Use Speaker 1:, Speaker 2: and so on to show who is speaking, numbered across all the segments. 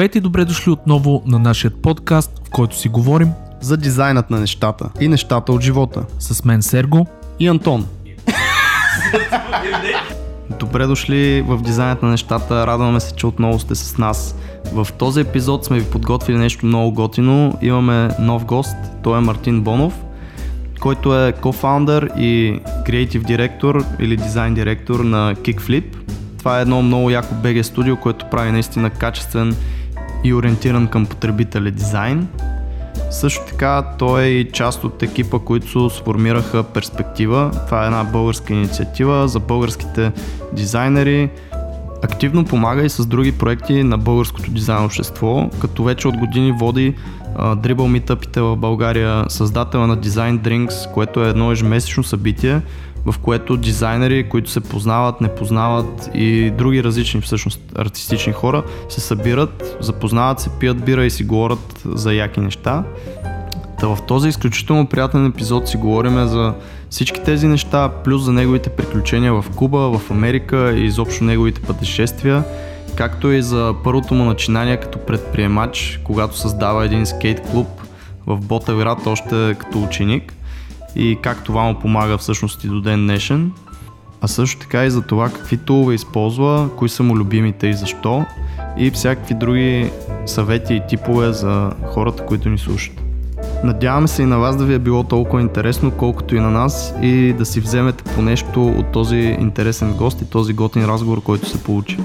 Speaker 1: Здравейте и добре дошли отново на нашия подкаст, в който си говорим
Speaker 2: за дизайнът на нещата и нещата от живота.
Speaker 1: С мен Серго
Speaker 2: и Антон. Добре дошли в дизайнът на нещата. Радваме се, че отново сте с нас. В този епизод сме ви подготвили нещо много готино. Имаме нов гост. Той е Мартин Бонов, който е кофаундър и креатив директор или дизайн директор на Kickflip. Това е едно много яко BG студио, което прави наистина качествен и ориентиран към потребителя дизайн. Също така той е част от екипа, които сформираха Перспектива. Това е една българска инициатива за българските дизайнери. Активно помага и с други проекти на българското дизайн общество, като вече от години води дрибъл митъпите в България, създател на Design Drinks, което е едно ежемесечно събитие, в което дизайнери, които се познават, не познават и други различни всъщност артистични хора се събират, запознават се, пият бира и си говорят за яки неща. Та в този изключително приятен епизод си говорим за всички тези неща, плюс за неговите приключения в Куба, в Америка и изобщо неговите пътешествия, както и за първото му начинание като предприемач, когато създава един скейт клуб в Ботевград още като ученик – и как това му помага всъщност и до ден днешен. А също така и за това какви тулове използва, кои са му любимите и защо и всякакви други съвети и типове за хората, които ни слушат. Надяваме се и на вас да ви е било толкова интересно, колкото и на нас и да си вземете по нещо от този интересен гост и този готин разговор, който се получи.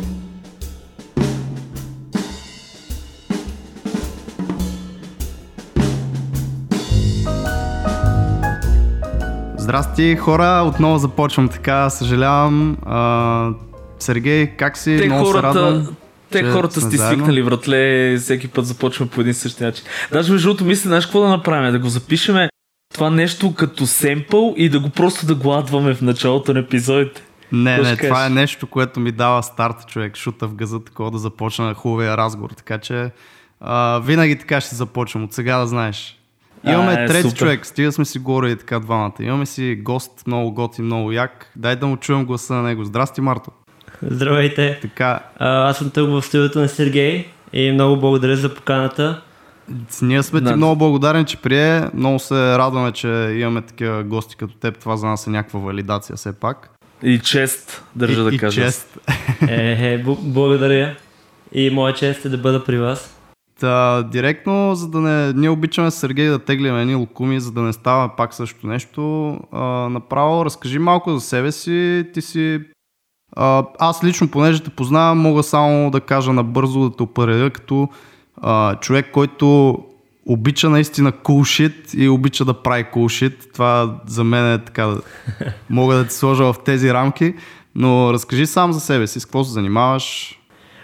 Speaker 2: Здрасти, хора! Отново започвам така, съжалявам. А, Сергей, как си?
Speaker 3: Те
Speaker 2: Много
Speaker 3: хората,
Speaker 2: се радвам.
Speaker 3: Те хората сте свикнали, братле, всеки път започва по един същи начин. Даже между другото мисля, знаеш какво да направим? Да го запишеме това нещо като семпъл и да го просто да го адваме в началото на епизодите.
Speaker 2: Не, не, това е нещо, което ми дава старт, човек, шута в газа, такова да започна хубавия разговор. Така че а, винаги така ще започвам, от сега да знаеш. Имаме а, е, трети супер. човек, стига сме си говорили така двамата. Имаме си гост, много готи, много як. Дай да му чуем гласа на него. Здрасти, Марто.
Speaker 4: Здравейте.
Speaker 2: Така.
Speaker 4: А, аз съм тук в студиото на Сергей и много благодаря за поканата.
Speaker 2: Ние сме ти да. много благодарен, че прие. Много се радваме, че имаме такива гости като теб. Това за нас е някаква валидация все пак.
Speaker 3: И чест, държа
Speaker 2: и,
Speaker 3: да
Speaker 2: и
Speaker 3: кажа.
Speaker 2: чест.
Speaker 4: Е, е, благодаря. И моя чест е да бъда при вас.
Speaker 2: Та, директно, за да не... Ние обичаме Сергей да теглим едни лукуми, за да не става пак също нещо. А, направо, разкажи малко за себе си. Ти си... А, аз лично, понеже те познавам, мога само да кажа набързо да те определя като а, човек, който обича наистина cool shit и обича да прави cool shit. Това за мен е така, мога да те сложа в тези рамки. Но разкажи сам за себе си, с какво се занимаваш.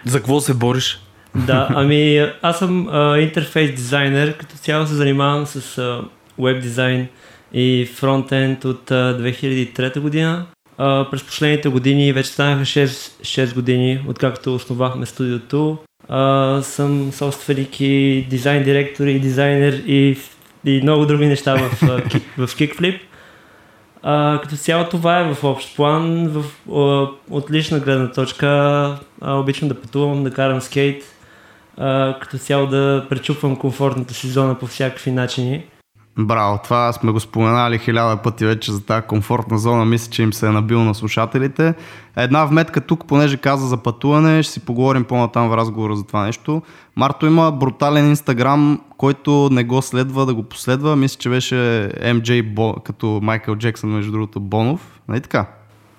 Speaker 3: За какво се бориш?
Speaker 4: Да, ами аз съм а, интерфейс дизайнер, като цяло се занимавам с а, веб дизайн и фронтенд от а, 2003 година. А, през последните години, вече станаха 6, 6 години, откакто основахме студиото. А, съм собственик и дизайн директор и дизайнер и, и много други неща в, в Kickflip. А, като цяло това е в общ план, в, а, от лична гледна точка а, обичам да пътувам, да карам скейт, а, като цяло да пречупвам комфортната си зона по всякакви начини.
Speaker 2: Браво, това сме го споменали хиляда пъти вече за тази комфортна зона, мисля, че им се е набил на слушателите. Една вметка тук, понеже каза за пътуване, ще си поговорим по-натам в разговора за това нещо. Марто има брутален инстаграм, който не го следва да го последва. Мисля, че беше MJ Бо, като Майкъл Джексън, между другото, Бонов. Нали така?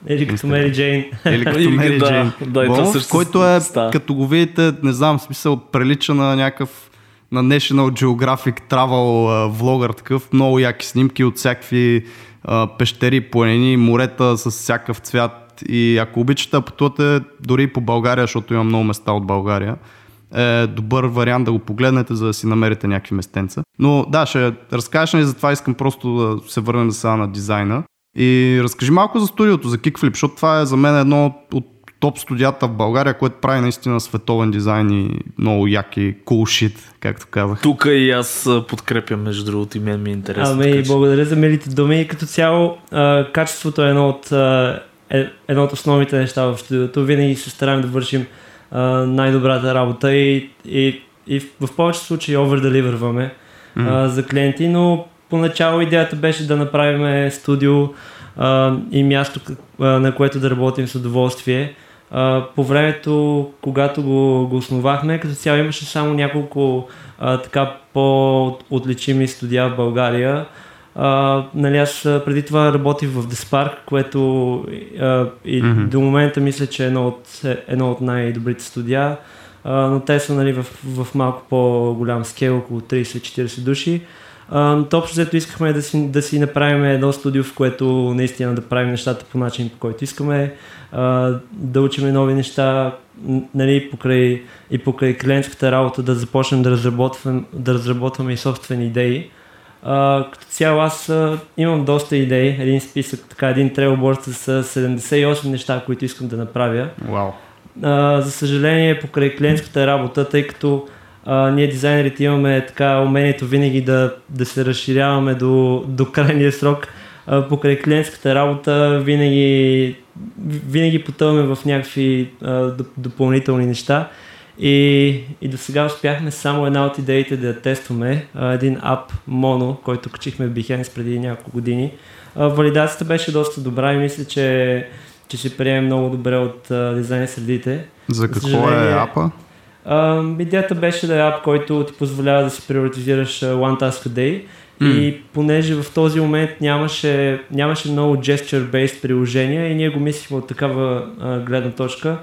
Speaker 4: Или като Мери Джейн.
Speaker 2: Или като Мери Джейн. Да, Бонов, който е, става. като го видите, не знам, смисъл, прилича на някакъв на National Geographic Travel влогър, такъв много яки снимки от всякакви а, пещери, планини, морета с всякакъв цвят. И ако обичате да пътувате дори по България, защото има много места от България, е добър вариант да го погледнете, за да си намерите някакви местенца. Но да, ще разкажеш ли за това, искам просто да се върнем сега на дизайна. И разкажи малко за студиото, за Kickflip, защото това е за мен едно от топ студията в България, което прави наистина световен дизайн и много яки cool shit, както казах.
Speaker 3: Тук и аз подкрепям, между другото, и мен ми е интересно.
Speaker 4: Ами, така, благодаря за милите думи. Като цяло, а, качеството е едно от, а, е, едно от основните неща в студиото. Винаги се стараем да вършим а, най-добрата работа и, и, и в, в повечето случаи оверделиверваме mm. за клиенти, но поначало идеята беше да направим студио а, и място, а, на което да работим с удоволствие. А, по времето, когато го, го основахме, като цяло имаше само няколко а, така по-отличими студия в България. А, нали, аз преди това работих в Despark, което а, и mm-hmm. до момента мисля, че е едно от, едно от най-добрите студия, а, но те са нали, в, в малко по-голям скел, около 30-40 души. Общо взето искахме да си, да си направим едно студио, в което наистина да правим нещата по начин, по който искаме, uh, да учим нови неща, нали, покрай, и покрай клиентската работа да започнем да разработваме, да разработваме и собствени идеи. Uh, като цяло аз uh, имам доста идеи, един списък, така един трейлборд с 78 неща, които искам да направя.
Speaker 2: Wow.
Speaker 4: Uh, за съжаление, покрай клиентската работа, тъй като а, ние дизайнерите имаме така умението винаги да, да се разширяваме до, до крайния срок. А, покрай клиентската работа винаги, винаги потъваме в някакви а, допълнителни неща. И, и до сега успяхме само една от идеите да тестваме, а, един ап Mono, който качихме в Behance преди няколко години. А, валидацията беше доста добра и мисля, че, че ще приеме много добре от а, дизайн средите.
Speaker 2: За какво е апа?
Speaker 4: Идеята беше да е ап, който ти позволява да си приоритизираш One Task a Day mm. и понеже в този момент нямаше, нямаше много gesture-based приложения и ние го мислихме от такава uh, гледна точка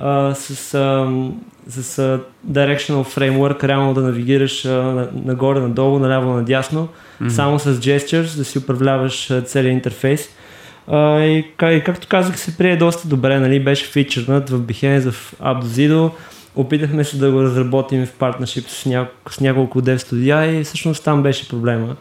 Speaker 4: uh, с, uh, с uh, Directional Framework, реално да навигираш uh, нагоре, надолу, наляво, надясно, mm. само с gestures, да си управляваш целият интерфейс. Uh, и, как, както казах, се прие доста добре, нали? беше фичърнат в Behance, в AppDozido, Опитахме се да го разработим в партнершип с, ня... с няколко дев студия и всъщност там беше проблема.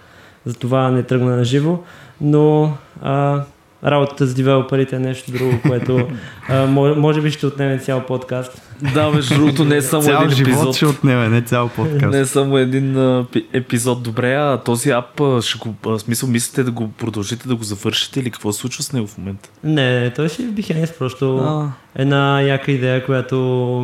Speaker 4: Затова не тръгна на живо, но а, работата с девелоперите е нещо друго, което а, може, би ще отнеме цял подкаст.
Speaker 3: Да, между другото не е само
Speaker 2: цял
Speaker 3: един
Speaker 2: живот
Speaker 3: епизод.
Speaker 2: ще отнеме, не цял подкаст.
Speaker 3: Не е само един а, епизод. Добре, а този ап, ще го, а, смисъл, мислите да го продължите да го завършите или какво се случва с него в момента?
Speaker 4: Не, той си в Behance просто а. една яка идея, която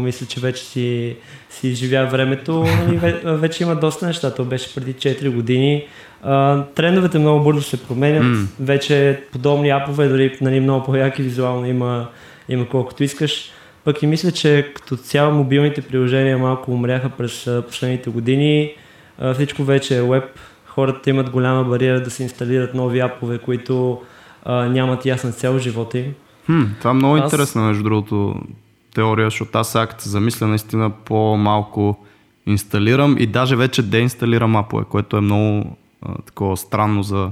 Speaker 4: мисля, че вече си, си живя времето и вече има доста неща. То беше преди 4 години. Uh, трендовете много бързо се променят. Mm. Вече подобни апове, дори нали, много по-яки визуално има, има колкото искаш. Пък и мисля, че като цяло мобилните приложения малко умряха през последните години. Uh, всичко вече е веб. Хората имат голяма бариера да се инсталират нови апове, които uh, нямат ясна цел в живота им.
Speaker 2: Хм, това е много аз... интересно, между другото, теория, защото аз акт замисля наистина по-малко инсталирам и даже вече деинсталирам апове, което е много а, такова странно за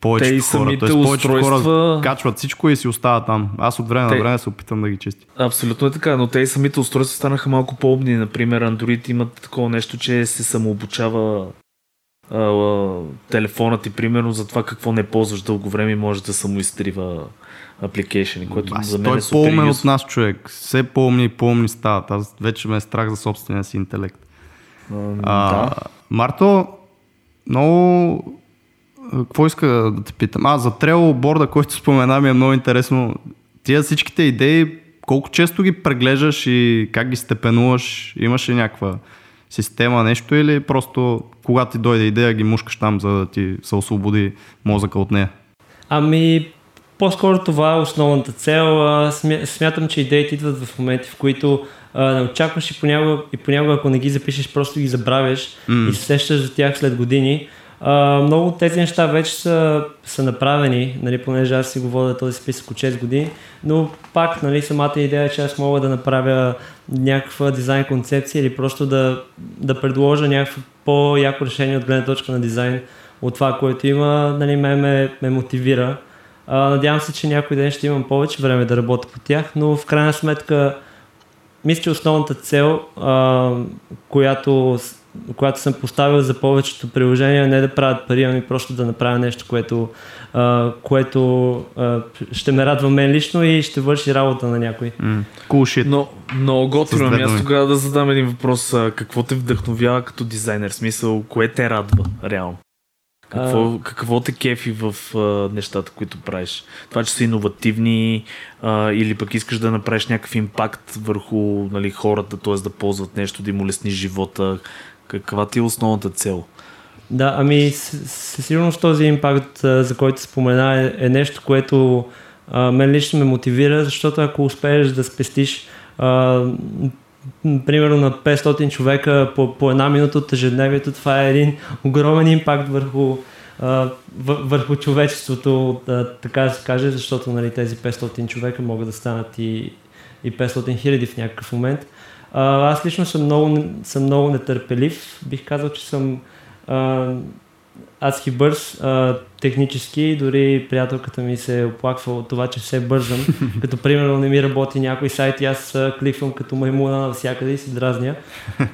Speaker 2: повечето
Speaker 3: Те
Speaker 2: хора.
Speaker 3: Тоест,
Speaker 2: повечето хора качват всичко и си остава там. Аз от време Те... на време се опитам да ги чисти.
Speaker 3: Абсолютно е така, но те и самите устройства станаха малко по-умни. Например, Android имат такова нещо, че се самообучава а, а, телефона ти, примерно, за това какво не ползваш дълго време и може да самоизтрива апликейшени, което Аз, за мен
Speaker 2: той
Speaker 3: е супер
Speaker 2: по-умен от нас човек. Все по-умни и по-умни стават. Аз вече ме е страх за собствения си интелект.
Speaker 3: А, а, да.
Speaker 2: Марто, много... Какво иска да те питам? А, за трейл борда, който спомена ми е много интересно. Тия всичките идеи, колко често ги преглеждаш и как ги степенуваш? Имаш ли някаква система, нещо или просто когато ти дойде идея ги мушкаш там, за да ти се освободи мозъка от нея?
Speaker 4: Ами, по-скоро това е основната цел. Смятам, че идеите идват в моменти, в които не очакваш и понякога, и понякога, ако не ги запишеш, просто ги забравяш mm. и се сещаш за тях след години. Много от тези неща вече са, са направени, нали, понеже аз си го водя този списък от 6 години, но пак нали, самата идея е, че аз мога да направя някаква дизайн концепция или просто да, да предложа някакво по-яко решение от гледна точка на дизайн от това, което има, нали, ме, ме, ме мотивира. Надявам се, че някой ден ще имам повече време да работя по тях, но в крайна сметка мисля, че основната цел, а, която, която съм поставил за повечето приложения, не е да правят пари, ами просто да направя нещо, което, а, което а, ще ме радва мен лично и ще върши работа на някой.
Speaker 2: Mm. Cool shit.
Speaker 3: Но, много готино. Аз тогава да задам един въпрос. Какво те вдъхновява като дизайнер? Смисъл, кое те радва реално? Какво, а... какво те кефи в а, нещата, които правиш? Това, че са иновативни а, или пък искаш да направиш някакъв импакт върху нали, хората, т.е. да ползват нещо, да им улесни живота. Каква ти е основната цел?
Speaker 4: Да, ами със сигурност този импакт, за който спомена, е, е нещо, което а, мен лично ме мотивира, защото ако успееш да спестиш а, примерно на 500 човека по, по една минута от ежедневието, това е един огромен импакт върху, върху човечеството, така да се каже, защото нали, тези 500 човека могат да станат и, и 500 хиляди в някакъв момент. Аз лично съм много, съм много нетърпелив. Бих казал, че съм адски бърз а, технически. Дори приятелката ми се е оплаква от това, че все бързам. като примерно не ми работи някой сайт и аз кликвам като маймуна навсякъде и се дразня.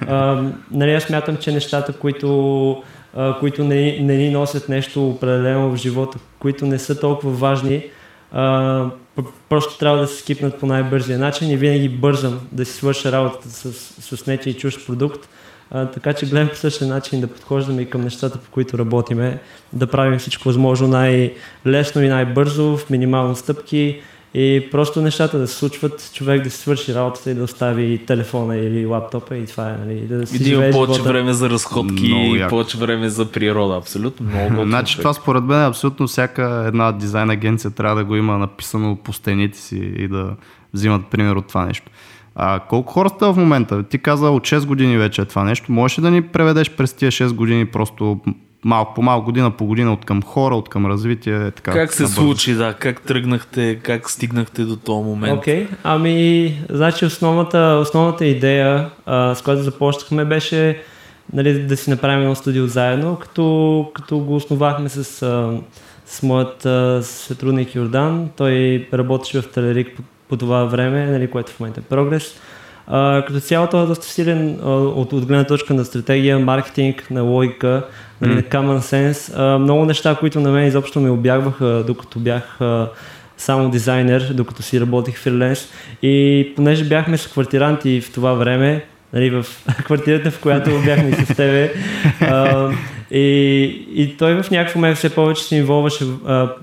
Speaker 4: А, нали, аз смятам, че нещата, които, а, които не, не ни носят нещо определено в живота, които не са толкова важни, а, просто трябва да се скипнат по най-бързия начин и винаги бързам да си свърша работата с, с нечи и чужд продукт а, така че гледам по същия начин да подхождаме и към нещата, по които работиме, да правим всичко възможно най-лесно и най-бързо, в минимални стъпки и просто нещата да се случват, човек да си свърши работата и да остави телефона или лаптопа и това е, нали, да си
Speaker 3: и да има повече живота. време за разходки и повече време за природа, абсолютно много.
Speaker 2: Значи това според мен е абсолютно всяка една дизайн агенция трябва да го има написано по стените си и да взимат пример от това нещо. А колко хора сте в момента? Ти каза от 6 години вече е това нещо. Можеш ли да ни преведеш през тия 6 години просто малко по малко, година по година от към хора, от към развитие? Така,
Speaker 3: как се набързо. случи, да? Как тръгнахте, как стигнахте до този момент?
Speaker 4: Окей, okay. ами, значи основната, основната идея, а, с която започнахме, беше нали, да си направим едно студио заедно, като, като го основахме с, а, с моят а, сътрудник Йордан. Той работеше в Телерик по това време, нали, което в момента е прогрес. А, като цяло това е доста силен а, от, от гледна точка на стратегия, маркетинг, на логика, нали, на common sense. А, много неща, които на мен изобщо ме обягваха, докато бях а, само дизайнер, докато си работих фриленс. И понеже бяхме с квартиранти в това време, нали, в квартирата, в която бяхме с тебе, а, и, и той в някакъв момент все повече се инволваше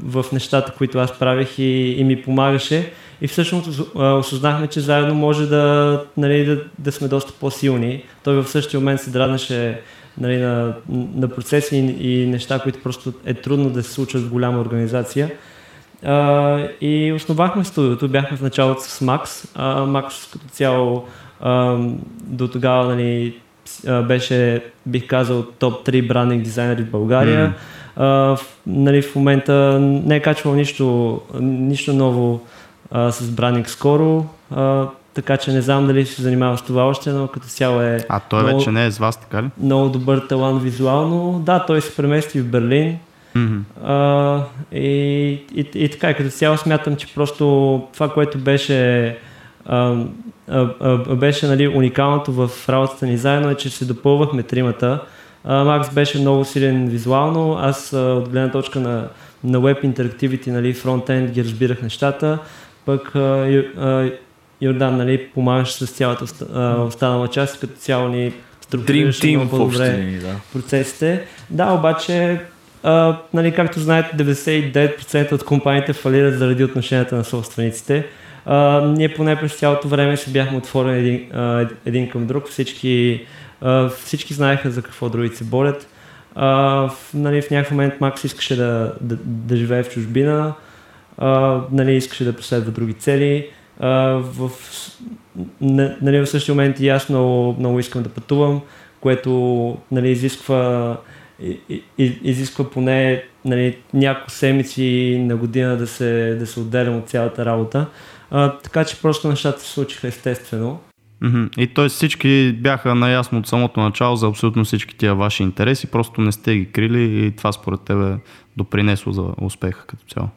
Speaker 4: в нещата, които аз правих и, и ми помагаше. И всъщност осъзнахме, че заедно може да, нали, да, да сме доста по-силни. Той в същия момент се дразнаше нали, на, на процеси и, и неща, които просто е трудно да се случат в голяма организация. А, и основахме студиото, бяхме в началото с Макс. А, Макс като цяло а, до тогава нали, беше, бих казал, топ 3 брандинг дизайнери в България. Mm. А, в, нали, в момента не е качвал нищо, нищо ново а, с брандинг скоро, а, така че не знам дали ще се занимава с това още, но като цяло е...
Speaker 2: А той много, вече не е с вас, така ли?
Speaker 4: Много добър талант визуално. Да, той се премести в Берлин. Mm-hmm. А, и, и, и така, като цяло смятам, че просто това, което беше а, а, а, беше нали, уникалното в работата ни заедно е, че се допълвахме тримата. А, Макс беше много силен визуално, аз а, от гледна точка на, на Web Interactivity, нали, фронтенд ги разбирах нещата пък Йордан нали, помагаш с цялата останала част, като цяло ни
Speaker 3: структурираше много по-добре
Speaker 4: да. процесите. Да, обаче, а, нали, както знаете, 99% от компаниите фалират заради отношенията на собствениците. А, ние поне през цялото време се бяхме отворени един, а, един към друг. Всички, а, всички знаеха за какво другите се борят. А, в, нали, в някакъв момент Макс искаше да, да, да живее в чужбина нали, искаше да преследва други цели. А, в, нали, в същия момент и аз много, много искам да пътувам, което нали, изисква, и, и, изисква поне нали, няколко седмици на година да се, да се отделям от цялата работа. А, така че просто нещата се случиха естествено.
Speaker 2: И т.е. всички бяха наясно от самото начало за абсолютно всички тия ваши интереси, просто не сте ги крили и това според тебе допринесло за успеха като цяло.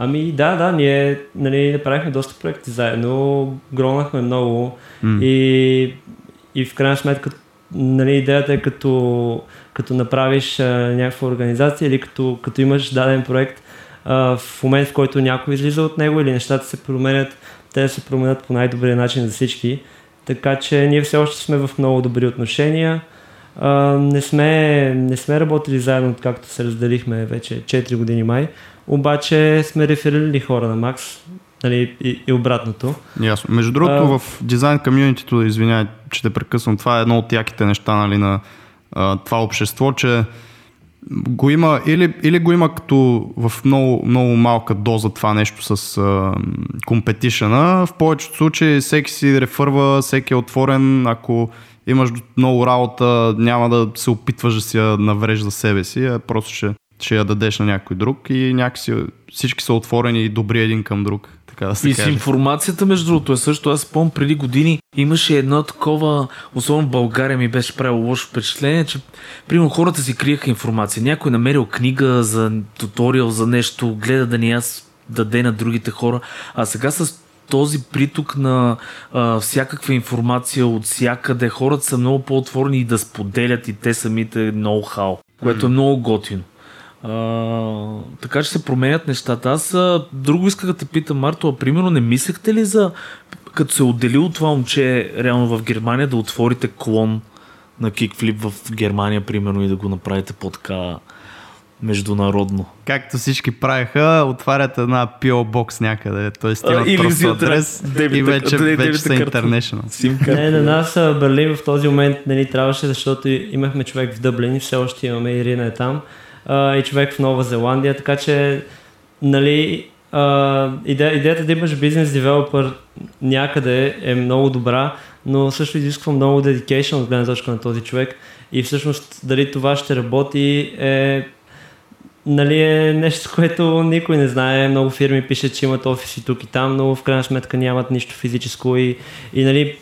Speaker 4: Ами да, да, ние нали, направихме доста проекти заедно, гронахме много mm. и, и в крайна сметка нали, идеята е като, като направиш а, някаква организация или като, като имаш даден проект а, в момент, в който някой излиза от него или нещата се променят, те се променят по най-добрия начин за всички. Така че ние все още сме в много добри отношения. А, не, сме, не сме работили заедно, както се разделихме вече 4 години май, обаче сме реферирали хора на Макс нали, и, и обратното.
Speaker 2: Ясно. Между другото, а... в дизайн комьюнитито, извинявай, че те прекъсвам, това е едно от яките неща нали, на а, това общество, че го има, или, или го има като в много, много малка доза това нещо с компетишъна. В повечето случаи всеки си рефърва, всеки е отворен. Ако имаш много работа, няма да се опитваш да си я навреш за себе си, а просто ще, ще я дадеш на някой друг и някакси всички са отворени и добри един към друг така да се
Speaker 3: И с информацията, между другото, е също. Аз спомням преди години имаше едно такова, особено в България ми беше правило лошо впечатление, че примерно хората си криеха информация. Някой намерил книга за туториал за нещо, гледа да ни аз даде на другите хора. А сега с този приток на а, всякаква информация от всякъде, хората са много по-отворени и да споделят и те самите ноу-хау, което е много готино. А, така че се променят нещата. Аз а, друго исках да те питам, Марто, а примерно не мислехте ли за, като се отделил това момче реално в Германия, да отворите клон на кикфлип в Германия, примерно, и да го направите по-така международно.
Speaker 2: Както всички правиха, отварят една PO Box някъде, т.е. имат просто адрес дебита, и вече, дебита, вече са international.
Speaker 4: Не, на нас Берлин в този момент не ни трябваше, защото имахме човек в Дъблин и все още имаме Ирина е там а, и човек в Нова Зеландия, така че нали, а, идея, идеята да имаш бизнес девелопър някъде е много добра, но също изисква много dedication от гледна точка на този човек и всъщност дали това ще работи е нали, е нещо, което никой не знае. Много фирми пишат, че имат офиси тук и там, но в крайна сметка нямат нищо физическо и, и нали,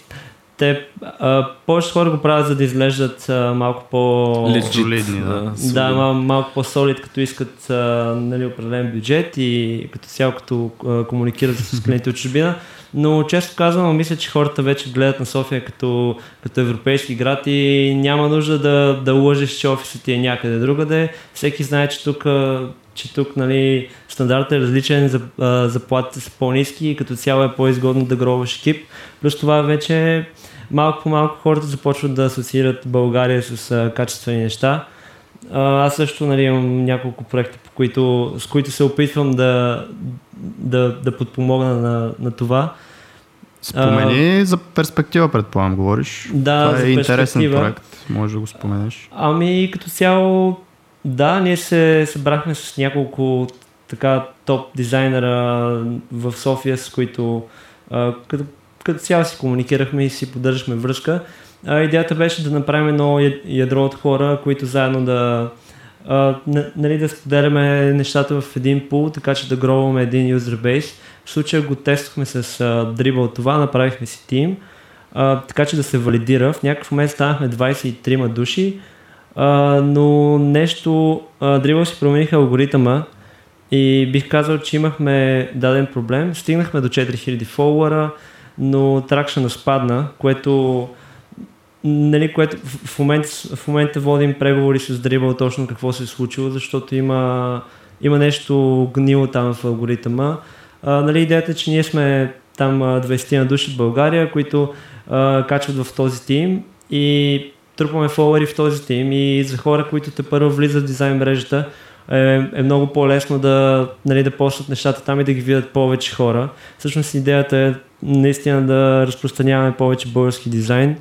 Speaker 4: те, а, повечето хора го правят, за да изглеждат а, малко по...
Speaker 2: Солидни, да.
Speaker 4: Да, мал, малко по-солид, като искат а, нали, определен бюджет и като цяло като а, комуникират с клиенти от чужбина. Но често казвам, мисля, че хората вече гледат на София като, като европейски град и няма нужда да, да лъжеш, че офисът ти е някъде другаде. Всеки знае, че тук че тук нали, стандартът е различен, заплатите са по-низки и като цяло е по-изгодно да гробваш екип. Плюс това вече малко по малко хората започват да асоциират България с а, качествени неща. А, аз също нали, имам няколко проекта, по които, с които се опитвам да, да, да подпомогна на, на това.
Speaker 2: Спомени а, за перспектива, предполагам, говориш.
Speaker 4: Да,
Speaker 2: Това е интересен проект, може да го споменеш.
Speaker 4: Ами като цяло, да, ние се събрахме с няколко така топ дизайнера в София, с които а, като като цяло си комуникирахме и си поддържахме връзка. А, идеята беше да направим едно ядро от хора, които заедно да, а, нали, да споделяме нещата в един пул, така че да гробваме един user base. В случая го тествахме с uh, Dribble това, направихме си тим, а, така че да се валидира. В някакъв момент станахме 23 души, а, но нещо, а, Dribble си промениха алгоритъма и бих казал, че имахме даден проблем. Стигнахме до 4000 фолуара, но тракшена спадна, което нали, което в, в, момент, в момента водим преговори с Dribble точно какво се е случило, защото има, има нещо гнило там в алгоритъма. А, нали, идеята е, че ние сме там 20 на души в България, които а, качват в този тим и трупаме фолуари в този тим и за хора, които те първо влизат в дизайн мрежата, е, е много по-лесно да, нали, да почнат нещата там и да ги видят повече хора. Всъщност идеята е наистина да разпространяваме повече български дизайн.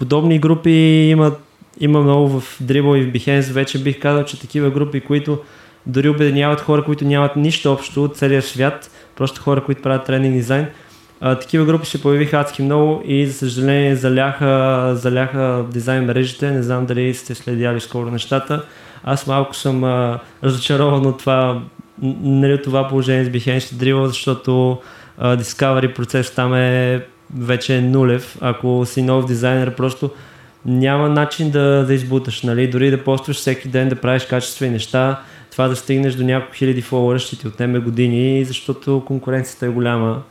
Speaker 4: Подобни групи има, има много в Dribble и в Behance. Вече бих казал, че такива групи, които дори обединяват хора, които нямат нищо общо от целия свят, просто хора, които правят тренинг дизайн. А, такива групи се появиха адски много и за съжаление заляха, заляха дизайн мрежите. Не знам дали сте следяли скоро нещата. Аз малко съм а, разочарован от това, нали, това положение с Behance Dribble, защото Discovery процес там е вече нулев. Ако си нов дизайнер, просто няма начин да, да избуташ, нали? Дори да постваш всеки ден, да правиш качествени неща, това да стигнеш до няколко хиляди фолуара ще ти отнеме години, защото конкуренцията е голяма.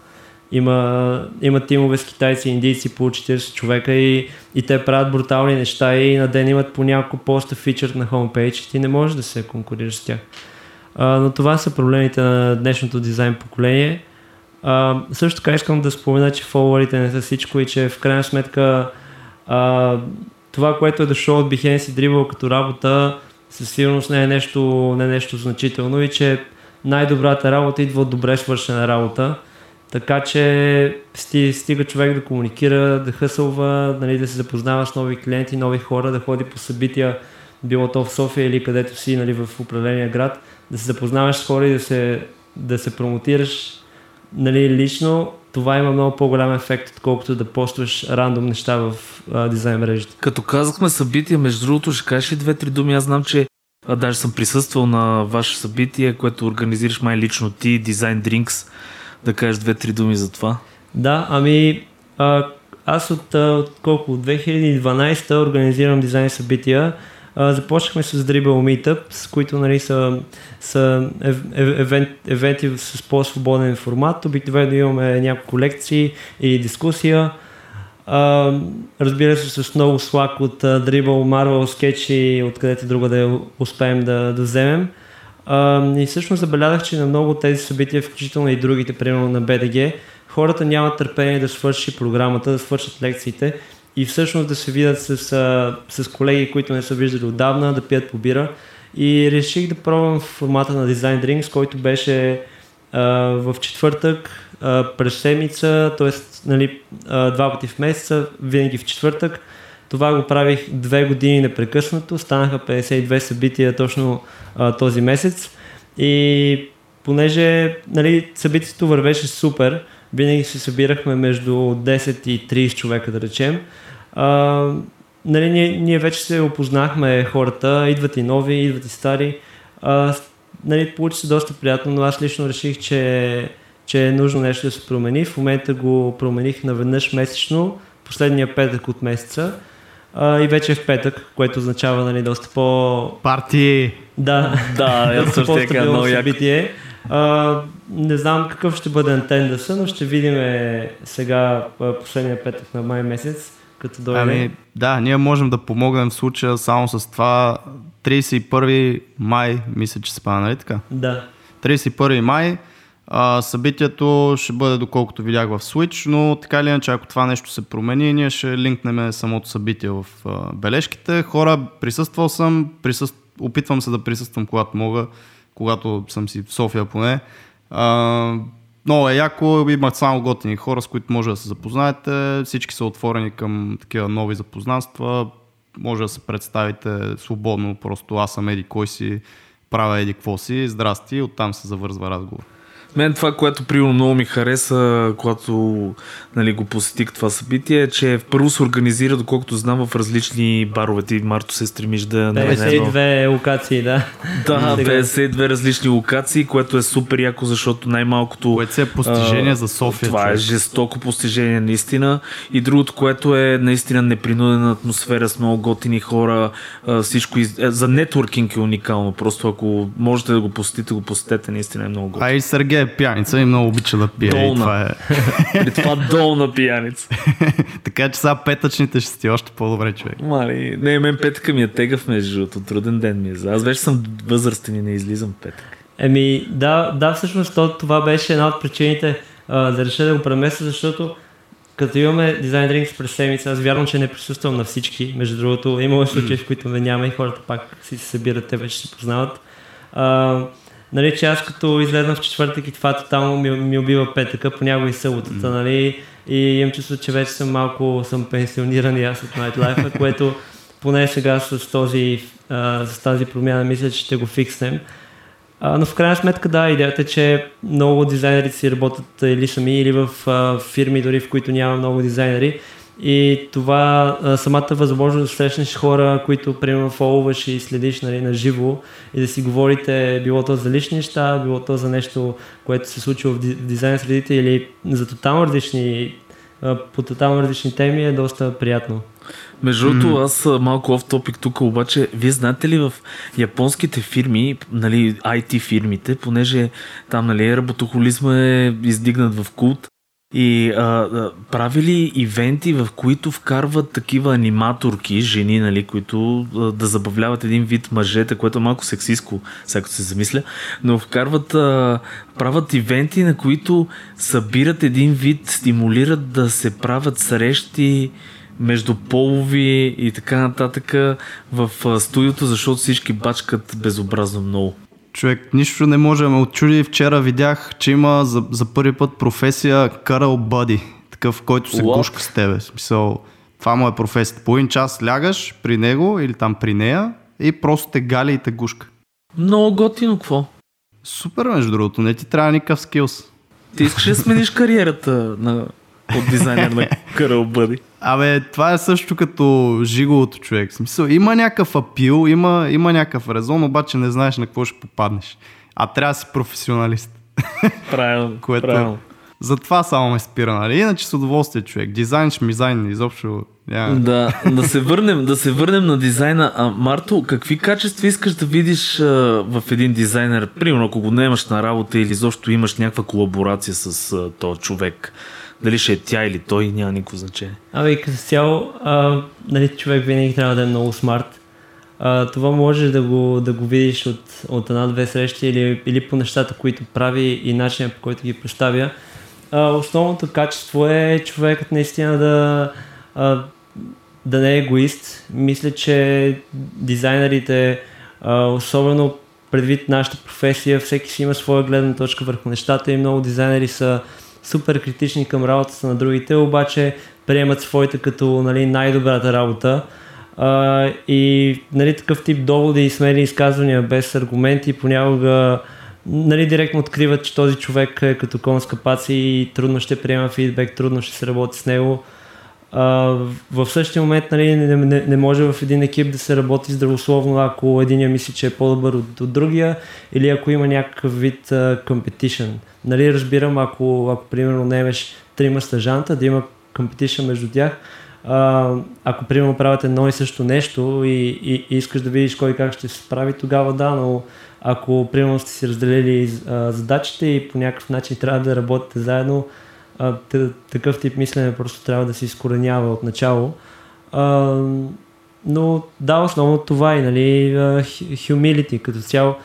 Speaker 4: Има, има тимове с китайци и индийци по 40 човека и, и те правят брутални неща и на ден имат по няколко поста фичър на хомпейдж и ти не можеш да се конкурираш с тях. А, но това са проблемите на днешното дизайн поколение. А, също така искам да спомена, че фолуарите не са всичко и че в крайна сметка а, това, което е дошло от Behance и Dribble като работа, със сигурност не е нещо, не е нещо значително и че най-добрата работа идва от добре свършена работа. Така че стига човек да комуникира, да хъсълва, нали, да се запознава с нови клиенти, нови хора, да ходи по събития, било то в София или където си нали, в управления град, да се запознаваш с хора и да се, да се промотираш нали, лично, това има много по-голям ефект, отколкото да постваш рандом неща в а, дизайн мрежите.
Speaker 3: Като казахме събития, между другото, ще кажеш ли две-три думи? Аз знам, че а, даже съм присъствал на ваше събитие, което организираш май лично ти, Design Drinks. Да кажеш две-три думи за това.
Speaker 4: Да, ами а, аз от, от колко? От 2012 организирам дизайн събития. Започнахме с Dribble Meetup, с които нали, са, са ев, евент, евенти с по-свободен формат. Обикновено имаме няколко лекции и дискусия. А, разбира се, с много слак от Dribble, Marvel, скетчи, откъдето друга да успеем да, да вземем. А, и всъщност забелязах, че на много от тези събития, включително и другите, примерно на БДГ, хората нямат търпение да свърши програмата, да свършат лекциите и всъщност да се видят с, с колеги, които не са виждали отдавна, да пият по бира. И реших да пробвам в формата на Design Drinks, който беше а, в четвъртък, а, през седмица, т.е. Нали, два пъти в месеца, винаги в четвъртък. Това го правих две години непрекъснато, станаха 52 събития точно а, този месец и понеже нали, събитието вървеше супер, винаги се събирахме между 10 и 30 човека, да речем. А, нали, ние, ние вече се опознахме хората, идват и нови, идват и стари. А, нали, получи се доста приятно, но аз лично реших, че, че е нужно нещо да се промени. В момента го промених наведнъж месечно, последния петък от месеца. А, и вече е в петък, което означава нали, доста по...
Speaker 2: Парти!
Speaker 4: Да,
Speaker 3: да, така много
Speaker 4: събитие. А, не знам какъв ще бъде антендъса, но ще видим сега последния петък на май месец, като дойде. Ами,
Speaker 2: да, ние можем да помогнем в случая само с това. 31 май, мисля, че се пада, нали така?
Speaker 4: Да.
Speaker 2: 31 май, а, събитието ще бъде доколкото видях в Switch, но така или иначе, ако това нещо се промени, ние ще линкнем самото събитие в а, бележките. Хора, присъствал съм, присъст... опитвам се да присъствам когато мога, когато съм си в София поне. А, много е яко, имат само готини хора, с които може да се запознаете. Всички са отворени към такива нови запознанства. Може да се представите свободно, просто аз съм еди кой си, правя еди какво си, здрасти, оттам се завързва разговор.
Speaker 3: Мен това, което примерно много ми хареса, когато нали, го посетих това събитие, е, че първо се организира, доколкото знам, в различни барове. Ти, Марто, се стремиш да...
Speaker 4: 52 локации, да.
Speaker 3: Да, 52 различни локации, което е супер яко, защото най-малкото...
Speaker 2: Което е постижение а, за София.
Speaker 3: Това човек. е жестоко постижение, наистина. И другото, което е наистина непринудена атмосфера с много готини хора, всичко из... Е, за нетворкинг е уникално. Просто ако можете да го посетите, го посетете, наистина е много готино.
Speaker 2: А и Сергей е пияница и много обича да пие. Долна. И това е...
Speaker 3: При това долна пияница.
Speaker 2: така че сега петъчните ще си още по-добре човек.
Speaker 3: Мали, не, мен петъка ми е тегъв между другото. Труден ден ми е. Аз вече съм възрастен и не излизам петък.
Speaker 4: Еми, да, да, всъщност това беше една от причините а, да реша да го преместя, защото като имаме дизайн дринкс през седмица, аз вярвам, че не присъствам на всички. Между другото, имало случаи, в които ме няма и хората пак си се събират, те вече се познават. А, нали, че аз като излезна в четвъртък и това тотално ми, ми убива петъка, понякога и съботата, mm. нали, и имам чувство, че вече съм малко съм пенсиониран и аз от Nightlife, което поне сега с, този, а, с тази промяна мисля, че ще го фикснем. А, но в крайна сметка да, идеята е, че много дизайнери си работят или сами, или в а, фирми, дори в които няма много дизайнери и това самата възможност да срещнеш хора, които примерно фолваш и следиш нали, на живо и да си говорите било то за лични неща, било то за нещо, което се случва в дизайн средите или за тотално различни по тотално различни теми е доста приятно.
Speaker 3: Между другото, mm. аз малко оф топик тук, обаче, вие знаете ли в японските фирми, нали, IT фирмите, понеже там, нали, работохолизма е издигнат в култ, и а, а, правили ивенти, в които вкарват такива аниматорки, жени, нали, които а, да забавляват един вид мъжете, което е малко сексиско, сега се замисля, но вкарват, а, правят ивенти, на които събират един вид, стимулират да се правят срещи междуполови и така нататък в студиото, защото всички бачкат безобразно много.
Speaker 2: Човек, нищо не може да ме отчуди. Вчера видях, че има за, за първи път професия Карал Бъди. Такъв, който се
Speaker 3: What?
Speaker 2: гушка с тебе. В Смисъл, това му е професията. По един час лягаш при него или там при нея и просто те гали и те гушка.
Speaker 3: Много готино, какво?
Speaker 2: Супер, между другото. Не ти трябва никакъв скилс.
Speaker 3: Ти искаш да смениш кариерата на, от дизайнер на Карл Бъди?
Speaker 2: Абе, това е също като жиговото човек. Смисъл, има някакъв апил, има, има някакъв резон, обаче не знаеш на какво ще попаднеш. А трябва да си професионалист.
Speaker 3: Правилно,
Speaker 2: Което
Speaker 3: правилно.
Speaker 2: Затова само ме спира, нали? Иначе с удоволствие човек. Дизайн, шмизайн, изобщо няма.
Speaker 3: Да, да се върнем, да се върнем на дизайна. А, Марто, какви качества искаш да видиш а, в един дизайнер? Примерно, ако го наемаш на работа или изобщо имаш някаква колаборация с а, този човек. Дали ще е тя или той, няма никакво значение.
Speaker 4: Абе, като цяло, а, нали, човек винаги трябва да е много смарт. А, това можеш да го, да го видиш от, от една-две срещи или, или по нещата, които прави и начина по който ги поставя. А, основното качество е човекът наистина да, а, да не е егоист. Мисля, че дизайнерите, а, особено предвид нашата професия, всеки си има своя гледна точка върху нещата и много дизайнери са супер критични към работата на другите, обаче приемат своите като нали, най-добрата работа. А, и нали, такъв тип доводи и смели изказвания без аргументи понякога нали, директно откриват, че този човек е като кон с капаци и трудно ще приема фидбек, трудно ще се работи с него. В същия момент нали, не, не, не може в един екип да се работи здравословно, ако единия мисли, че е по-добър от, от другия или ако има някакъв вид competition. Нали, разбирам, ако, ако примерно наемеш трима стъжанта, да има competition между тях, а, ако примерно правят едно и също нещо и, и, и искаш да видиш кой как ще се справи, тогава да, но ако примерно сте си разделили а, задачите и по някакъв начин трябва да работите заедно, а, такъв тип мислене просто трябва да се изкоренява от начало. А, но да, основно това и нали, humility като цяло.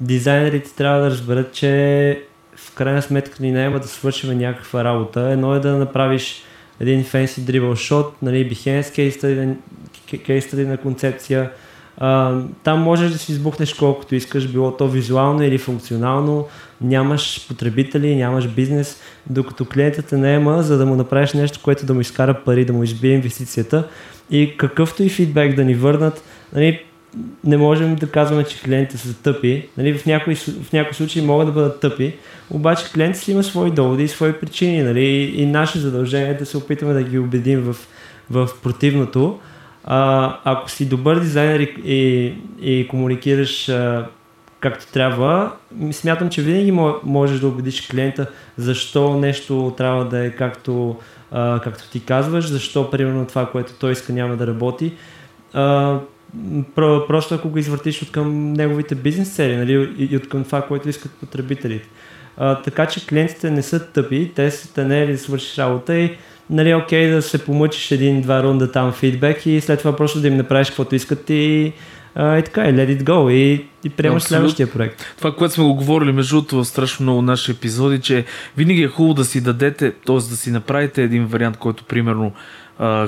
Speaker 4: Дизайнерите трябва да разберат, че в крайна сметка ни наема да свършим някаква работа. Едно е да направиш един fancy dribble shot, нали, Behance case study, case study на концепция. А, там можеш да си избухнеш колкото искаш, било то визуално или функционално, нямаш потребители, нямаш бизнес, докато клиентът те наема, за да му направиш нещо, което да му изкара пари, да му избие инвестицията и какъвто и фидбек да ни върнат, нали, не можем да казваме, че клиентите са тъпи. Нали, в, някои, в някои случаи могат да бъдат тъпи, обаче клиентите си има свои доводи и свои причини. Нали, и наше задължение е да се опитаме да ги убедим в, в противното. А, ако си добър дизайнер и, и, и комуникираш а, както трябва, смятам, че винаги мо- можеш да убедиш клиента защо нещо трябва да е както, а, както ти казваш, защо примерно това, което той иска няма да работи. А, про- просто ако го извъртиш от към неговите бизнес цели нали, и, от към това, което искат потребителите. А, така че клиентите не са тъпи, те са те не е да свършиш работа и нали, окей да се помъчиш един-два рунда там фидбек и след това просто да им направиш каквото искат и, а, и така, и let it go и, и приемаш
Speaker 3: Абсолютно.
Speaker 4: следващия проект.
Speaker 3: Това, което сме го говорили между другото в страшно много наши епизоди, че винаги е хубаво да си дадете, т.е. да си направите един вариант, който примерно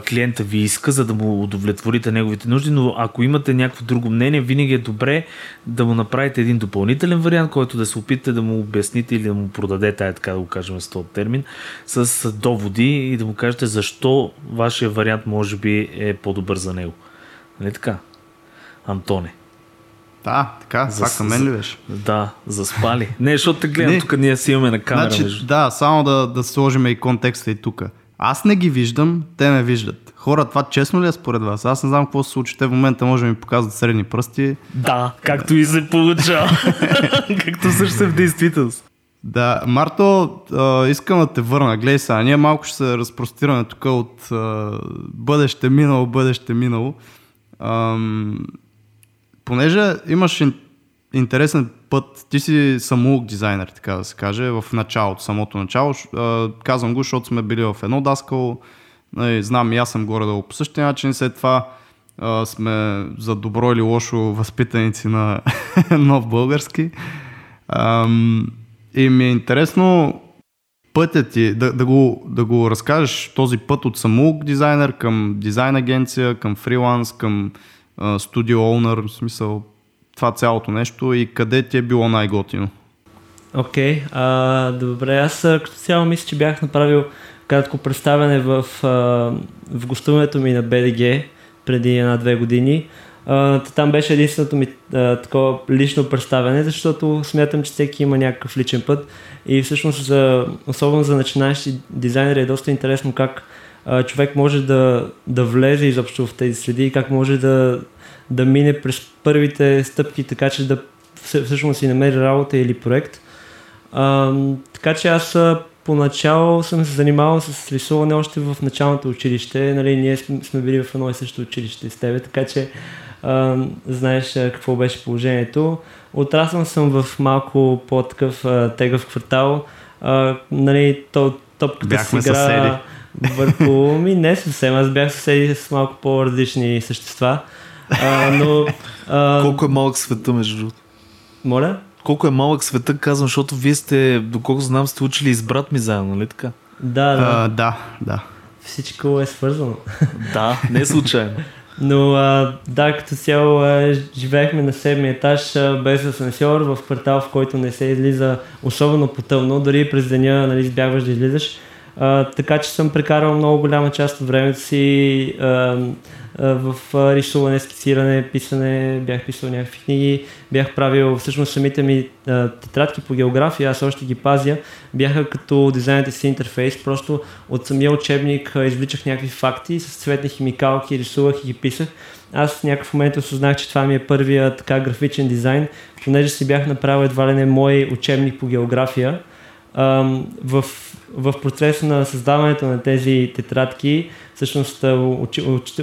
Speaker 3: клиента ви иска, за да му удовлетворите неговите нужди, но ако имате някакво друго мнение, винаги е добре да му направите един допълнителен вариант, който да се опитате да му обясните или да му продадете, ай така да го кажем с този термин, с доводи и да му кажете защо вашия вариант може би е по-добър за него. Нали така? Антоне.
Speaker 2: Да, така,
Speaker 3: За-
Speaker 2: това към мен ли беше?
Speaker 3: Да, заспали. Не, защото те гледам,
Speaker 2: Не.
Speaker 3: тук ние си имаме на камера.
Speaker 2: Значи,
Speaker 3: между...
Speaker 2: да, само да, да сложим и контекста и тук. Аз не ги виждам, те ме виждат. Хора, това честно ли е според вас? Аз не знам какво се случи. Те в момента може да ми показват средни пръсти.
Speaker 3: Да, както и се получава. както също е в действителност.
Speaker 2: Да, Марто, а, искам да те върна. Гледай сега, ние малко ще се разпростираме тук от а, бъдеще минало, бъдеще минало. Ам, понеже имаш ин, интересен път, ти си самоук дизайнер, така да се каже, в началото, самото начало. Казвам го, защото сме били в едно даскало. Нали, знам и аз съм горе-долу по същия начин. След това сме за добро или лошо възпитаници на нов български. И ми е интересно пътя ти, да, да, го, да го разкажеш този път от самоук дизайнер към дизайн агенция, към фриланс, към студио оунър, в смисъл това цялото нещо и къде ти е било най-готино?
Speaker 4: Окей, okay, добре, аз като цяло мисля, че бях направил кратко представяне в, а, в гостуването ми на БДГ преди една-две години. А, там беше единственото ми а, такова лично представяне, защото смятам, че всеки има някакъв личен път и всъщност за, особено за начинаещи дизайнери е доста интересно как а, човек може да, да влезе изобщо в тези следи и как може да, да мине през първите стъпки, така че да всъщност си намери работа или проект. А, така че аз поначало съм се занимавал с рисуване още в началното училище. Нали, ние сме, сме били в едно и също училище с тебе, така че а, знаеш а, какво беше положението. Отрасъл съм в малко по-такъв тегъв квартал. А, нали, то, топката
Speaker 2: Бяхме
Speaker 4: си игра върху... Ми не съвсем, аз бях съседи с малко по-различни същества. А, но,
Speaker 3: а... Колко е малък света, между другото?
Speaker 4: Моля?
Speaker 3: Колко е малък света, казвам, защото вие сте, доколко знам, сте учили и с брат ми заедно, нали така?
Speaker 4: Да, да.
Speaker 2: А, да, да.
Speaker 4: Всичко е свързано.
Speaker 3: да, не е случайно.
Speaker 4: Но а, да, като цяло а, живеехме на седмия етаж а, без асансьор в квартал, в който не се излиза особено потъмно, дори през деня нали, избягваш да излизаш. А, така че съм прекарал много голяма част от времето си а, в рисуване, скициране, писане, бях писал някакви книги, бях правил всъщност самите ми тетрадки по география, аз още ги пазя, бяха като дизайните си интерфейс, просто от самия учебник извличах някакви факти с цветни химикалки, рисувах и ги писах. Аз в някакъв момент осъзнах, че това ми е първия така графичен дизайн, понеже си бях направил едва ли не мой учебник по география. В, в процеса на създаването на тези тетрадки Всъщност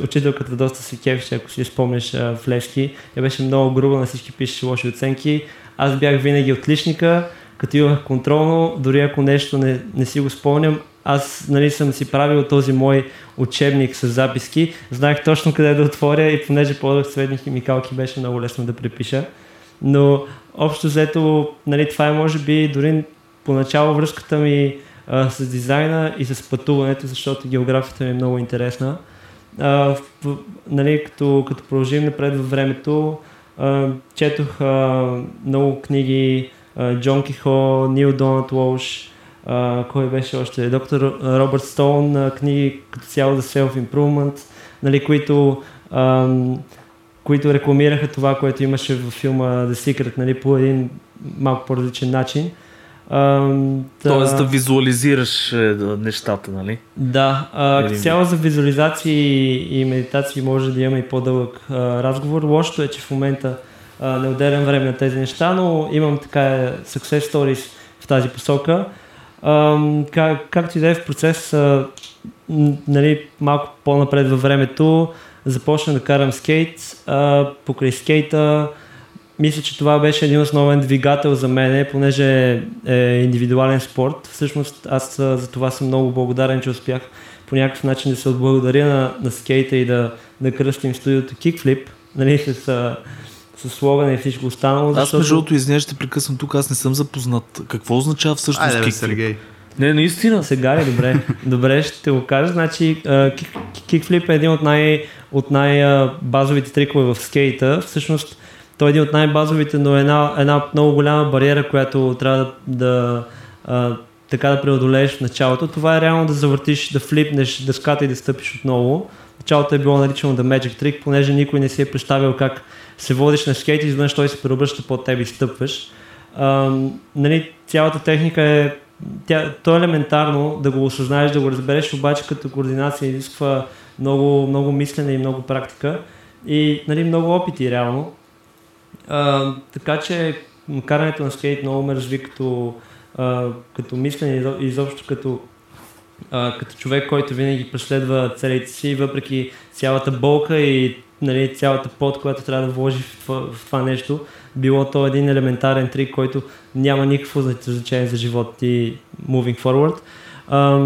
Speaker 4: учителката доста се кефеше, ако си спомняш в Левски. Тя беше много груба, на всички пишеше лоши оценки. Аз бях винаги отличника, като имах контролно, дори ако нещо не, не си го спомням, аз нали, съм си правил този мой учебник с записки, знаех точно къде да отворя и понеже подах цветни химикалки, беше много лесно да препиша. Но общо взето, нали, това е може би дори поначало връзката ми а, с дизайна и с пътуването, защото географията ми е много интересна. А, в, нали, като, като продължим напред във времето, а, четох а, много книги, а, Джон Кихо, Нил Донат Лоуш, а, кой беше още, доктор Робърт Стоун, книги като цяло за self-improvement, нали, които, а, които рекламираха това, което имаше във филма The Secret нали, по един малко по-различен начин.
Speaker 3: А, да, Тоест да визуализираш е, нещата, нали?
Speaker 4: Да, а, цяло за визуализации и медитации може да има и по-дълъг а, разговор. Лошото е, че в момента а, не отделям време на тези неща, но имам така success stories в тази посока. А, как, както и да е в процес, а, нали, малко по-напред във времето, започна да карам скейт, а, покрай скейта, мисля, че това беше един основен двигател за мен, понеже е индивидуален спорт. Всъщност аз за това съм много благодарен, че успях по някакъв начин да се отблагодаря на, на скейта и да, да кръстим студиото Kickflip, нали, с, с слогана и всичко останало.
Speaker 3: Защото... Аз между другото, извиня, ще прекъсвам тук, аз не съм запознат. Какво означава всъщност
Speaker 2: Айде, Сергей.
Speaker 3: Не, наистина.
Speaker 4: Сега ли? Добре. Добре, ще го кажа. Значи, кикфлип е един от, най, от най-базовите трикове в скейта. Всъщност, той е един от най-базовите, но е една, една много голяма бариера, която трябва да, да а, така да преодолееш в началото. Това е реално да завъртиш, да флипнеш дъската и да стъпиш отново. Началото е било наричано The Magic Trick, понеже никой не си е представил как се водиш на скейт и изведнъж той се преобръща под теб и стъпваш. А, нали, цялата техника е тя, то е елементарно да го осъзнаеш, да го разбереш, обаче като координация изисква много, много мислене и много практика и нали, много опити реално. Така че карането на скейт много ме разви като, а, като мислене и изобщо като, а, като човек, който винаги преследва целите си, въпреки цялата болка и нали, цялата пот, която трябва да вложи в в това нещо. Било то един елементарен трик, който няма никакво значение за живота ти moving forward. А,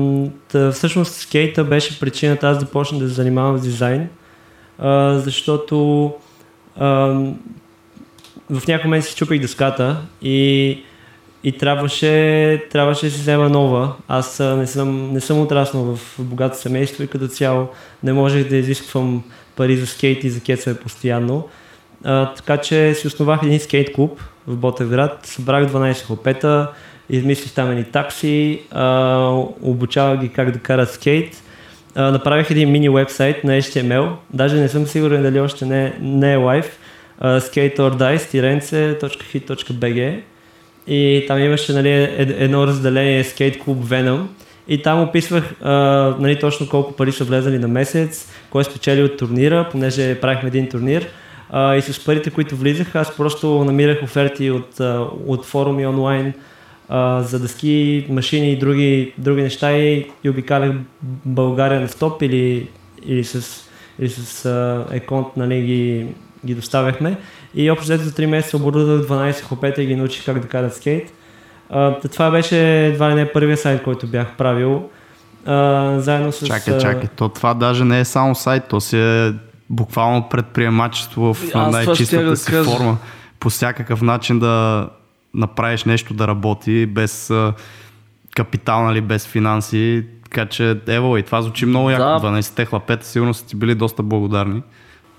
Speaker 4: тъ, всъщност скейта беше причината аз да почна да се занимавам с дизайн, а, защото в някой момент си чупих дъската и и трябваше, трябваше да си взема нова. Аз не съм, не съм отраснал в богато семейство и като цяло не можех да изисквам пари за скейт и за кецове постоянно. А, така че си основах един скейт клуб в Ботевград, събрах 12 хлопета, измислих там едни такси, а, обучавах ги как да карат скейт. А, направих един мини вебсайт на HTML, даже не съм сигурен дали още не, не е лайв, skateordice-hit.bg и там имаше нали, едно разделение Skate Club Venom. И там описвах а, нали, точно колко пари са влезали на месец, кой е спечели от турнира, понеже правихме един турнир. А, и с парите, които влизах, аз просто намирах оферти от, от форуми онлайн а, за дъски, машини и други, други неща и, и обикалях България на стоп или, или с, или с еконт нали, ги, ги доставяхме. И общо за 3 месеца оборудвах 12 хлопета и ги научих как да карат скейт. А, това беше едва ли не първия сайт, който бях правил. А, заедно с...
Speaker 2: Чакай, чакай, то това даже не е само сайт, то си е буквално предприемачество в най-чистата да си кажа. форма. По всякакъв начин да направиш нещо да работи без капитал, нали, без финанси. Така че, ево, и това звучи много яко. Да. 12-те хлапета сигурно са ти били доста благодарни.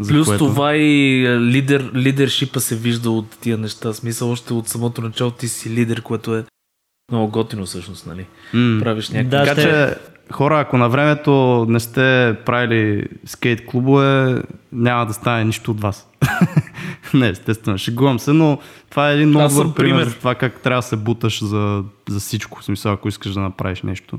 Speaker 3: За Плюс което... това и лидер, лидершипа се вижда от тия неща. Смисъл, още от самото начало ти си лидер, което е много готино всъщност, нали? Mm. Правиш някакви...
Speaker 2: Да, така че, хора, ако на времето не сте правили скейт клубове, няма да стане нищо от вас. не, естествено, шегувам се, но това е един много добър пример. пример за това как трябва да се буташ за, за всичко, в смисъл, ако искаш да направиш нещо.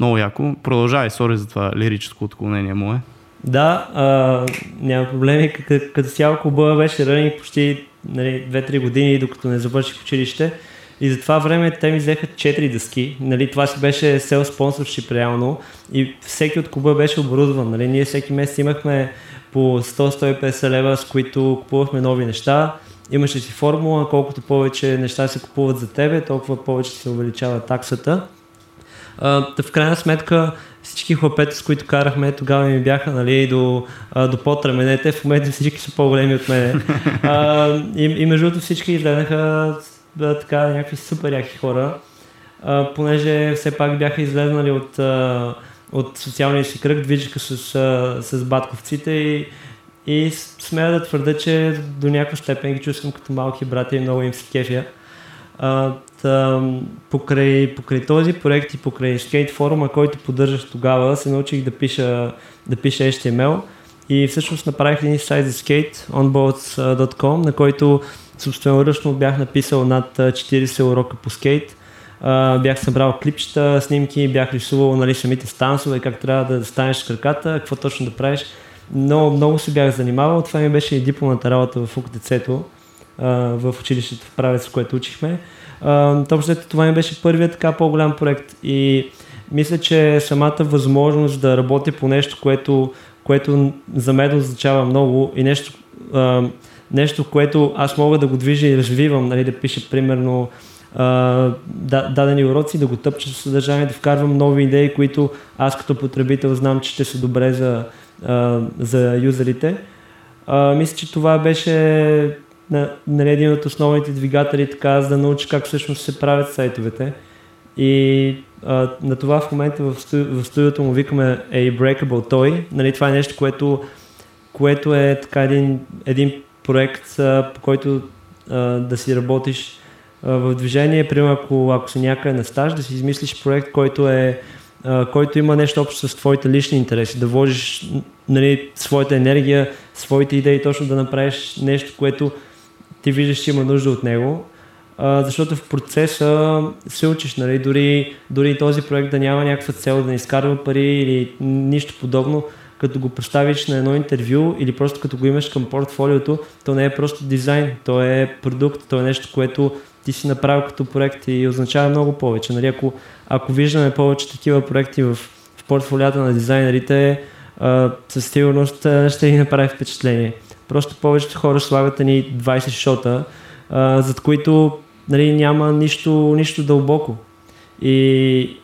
Speaker 2: Много яко. Продължавай, сори за това лирическо отклонение мое.
Speaker 4: Да, а, няма проблеми. Като, цяло клуба беше ранен почти нали, 2-3 години, докато не завърших училище. И за това време те ми взеха 4 дъски. Нали, това си беше сел спонсоршип реално. И всеки от клуба беше оборудван. Нали. Ние всеки месец имахме по 100-150 лева, с които купувахме нови неща. Имаше си формула, колкото повече неща се купуват за тебе, толкова повече се увеличава таксата. А, в крайна сметка всички хлапета, с които карахме, тогава ми бяха нали, до, а, до под раменете, в момента всички са по-големи от мен. А, и, и между другото всички изгледаха да, така някакви супер яки хора, а, понеже все пак бяха излезнали от, а, от социалния си кръг, движиха с, а, с батковците и, и смея да твърда, че до някаква степен ги чувствам като малки брати и много им се кефя. А, та, покрай, покрай този проект и покрай скейт форума, който поддържах тогава, се научих да пиша, да пиша HTML и всъщност направих един сайт за скейт, onboards.com, на който собственоръчно бях написал над 40 урока по скейт. Uh, бях събрал клипчета, снимки, бях рисувал нали, самите станцове, как трябва да станеш с краката, какво точно да правиш. Но много се бях занимавал. Това ми беше и дипломната работа в УКТЦ-то, uh, в училището в правец, в което учихме. Точно това ми беше първият така по-голям проект и мисля, че самата възможност да работя по нещо, което, което за мен означава много и нещо, а, нещо, което аз мога да го движа и развивам, нали, да пиша примерно а, дадени уроци, да го тъпча с съдържание, да вкарвам нови идеи, които аз като потребител знам, че ще са добре за, а, за юзерите. А, мисля, че това беше на, нали, един от основните двигатели, така за да научи как всъщност се правят сайтовете. И а, на това в момента в, студи, в студиото му викаме A Breakable Toy. Нали, това е нещо, което, което е така един, един проект, а, по който а, да си работиш а, в движение. Примерно, ако, ако си някъде на стаж, да си измислиш проект, който е който има нещо общо с твоите лични интереси, да вложиш нали, своята енергия, своите идеи, точно да направиш нещо, което ти виждаш, че има нужда от него, а, защото в процеса се учиш, нали, дори, дори този проект да няма някаква цел да не изкарва пари или нищо подобно, като го представиш на едно интервю или просто като го имаш към портфолиото, то не е просто дизайн, то е продукт, то е нещо, което ти си направил като проект и означава много повече. Нали, ако, ако виждаме повече такива проекти в, в портфолията на дизайнерите, а, със сигурност ще ни направи впечатление. Просто повечето хора слагат ни 20 шота, а, зад които нали, няма нищо, нищо дълбоко. И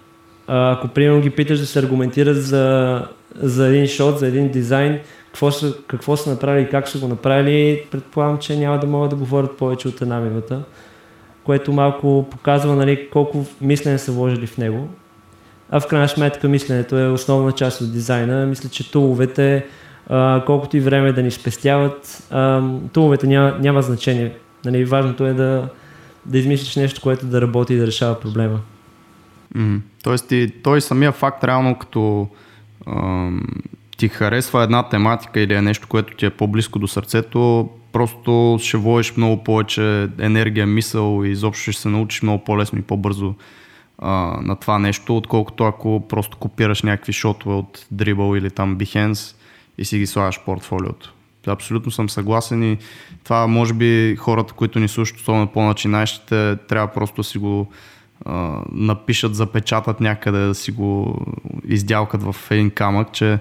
Speaker 4: а, ако примерно ги питаш да се аргументират за, за един шот, за един дизайн, какво са, какво са направили и как са го направили, предполагам, че няма да могат да говорят повече от една минута. което малко показва нали, колко мислене са вложили в него. А в крайна сметка мисленето е основна част от дизайна. Мисля, че туловете, колкото и време да ни спестяват, а, туловете няма, няма значение. Нали, важното е да, да измислиш нещо, което да работи и да решава проблема.
Speaker 2: Mm. Тоест и той самия факт реално като ам, ти харесва една тематика или е нещо, което ти е по-близко до сърцето, просто ще вложиш много повече енергия, мисъл и изобщо ще се научиш много по-лесно и по-бързо а, на това нещо, отколкото ако просто копираш някакви шотове от Dribble или там Behance и си ги слагаш в портфолиото. Абсолютно съм съгласен и това може би хората, които ни слушат, особено по-начинаещите, трябва просто да си го а, напишат, запечатат някъде, да си го издялкат в един камък, че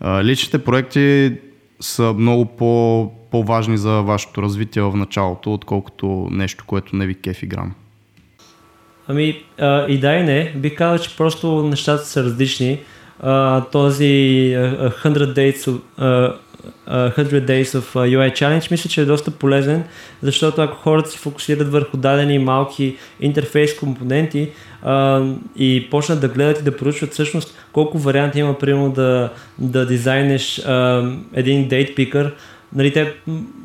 Speaker 2: а, личните проекти са много по, по-важни за вашето развитие в началото, отколкото нещо, което не ви кефи грам.
Speaker 4: Ами а, и да и не, бих казал, че просто нещата са различни. А, този 100 Days, uh, 100 Days of UI Challenge мисля, че е доста полезен, защото ако хората се фокусират върху дадени малки интерфейс компоненти а, и почнат да гледат и да проучват всъщност колко варианти има, примерно да, да дизайнеш а, един date picker, нали, те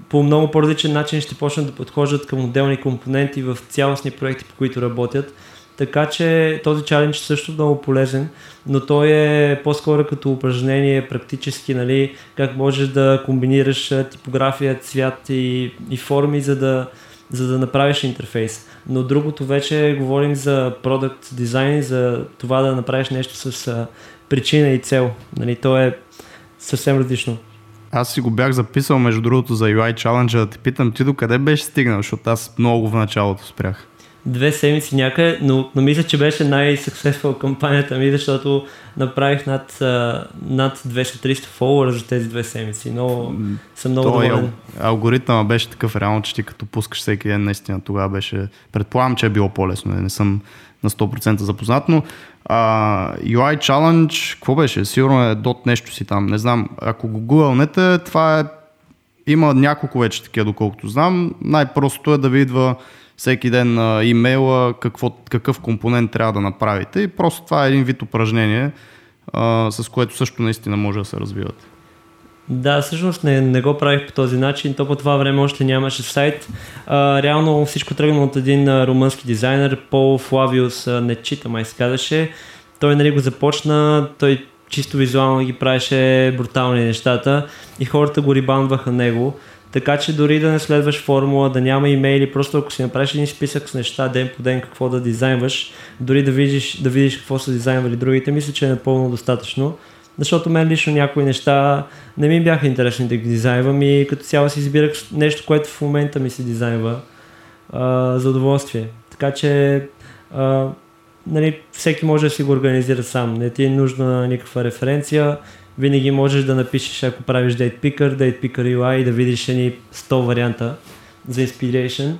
Speaker 4: по много по-различен начин ще почнат да подхождат към отделни компоненти в цялостни проекти, по които работят. Така че този чалендж е също много полезен, но той е по-скоро като упражнение практически, нали, как можеш да комбинираш типография, цвят и, и форми, за да, за да направиш интерфейс. Но другото вече говорим за продукт дизайн, за това да направиш нещо с причина и цел. Нали, то е съвсем различно.
Speaker 2: Аз си го бях записал, между другото, за UI Challenge, да те питам ти докъде беше стигнал, защото аз много в началото спрях.
Speaker 4: Две седмици някъде, но, но мисля, че беше най-successful кампанията ми, защото направих над, над 200-300 followers за тези две седмици. Но съм много Той доволен.
Speaker 2: Алгоритъма беше такъв реално, че ти като пускаш всеки ден, наистина тогава беше... Предполагам, че е било по-лесно, не съм на 100% запознат, но а, UI Challenge, какво беше? Сигурно е дот нещо си там, не знам. Ако го гугълнете, това е... Има няколко вече такива, доколкото знам. Най-простото е да ви идва всеки ден на имейла какво, какъв компонент трябва да направите и просто това е един вид упражнение, а, с което също наистина може да се развивате.
Speaker 4: Да, всъщност не, не го правих по този начин. То по това време още нямаше сайт. А, реално всичко тръгна от един а, румънски дизайнер, Пол Флавиус не чита, май се казаше. Той нали, го започна, той чисто визуално ги правеше брутални нещата и хората го рибанваха него. Така че дори да не следваш формула, да няма имейли, просто ако си направиш един списък с неща ден по ден какво да дизайнваш, дори да видиш, да видиш какво са дизайнвали другите, мисля, че е напълно достатъчно. Защото мен лично някои неща не ми бяха интересни да ги дизайнвам и като цяло си избирах нещо, което в момента ми се дизайнва за удоволствие. Така че а, нали, всеки може да си го организира сам. Не ти е нужна никаква референция. Винаги можеш да напишеш, ако правиш Date Picker, Date Picker UI и да видиш едни 100 варианта за inspiration.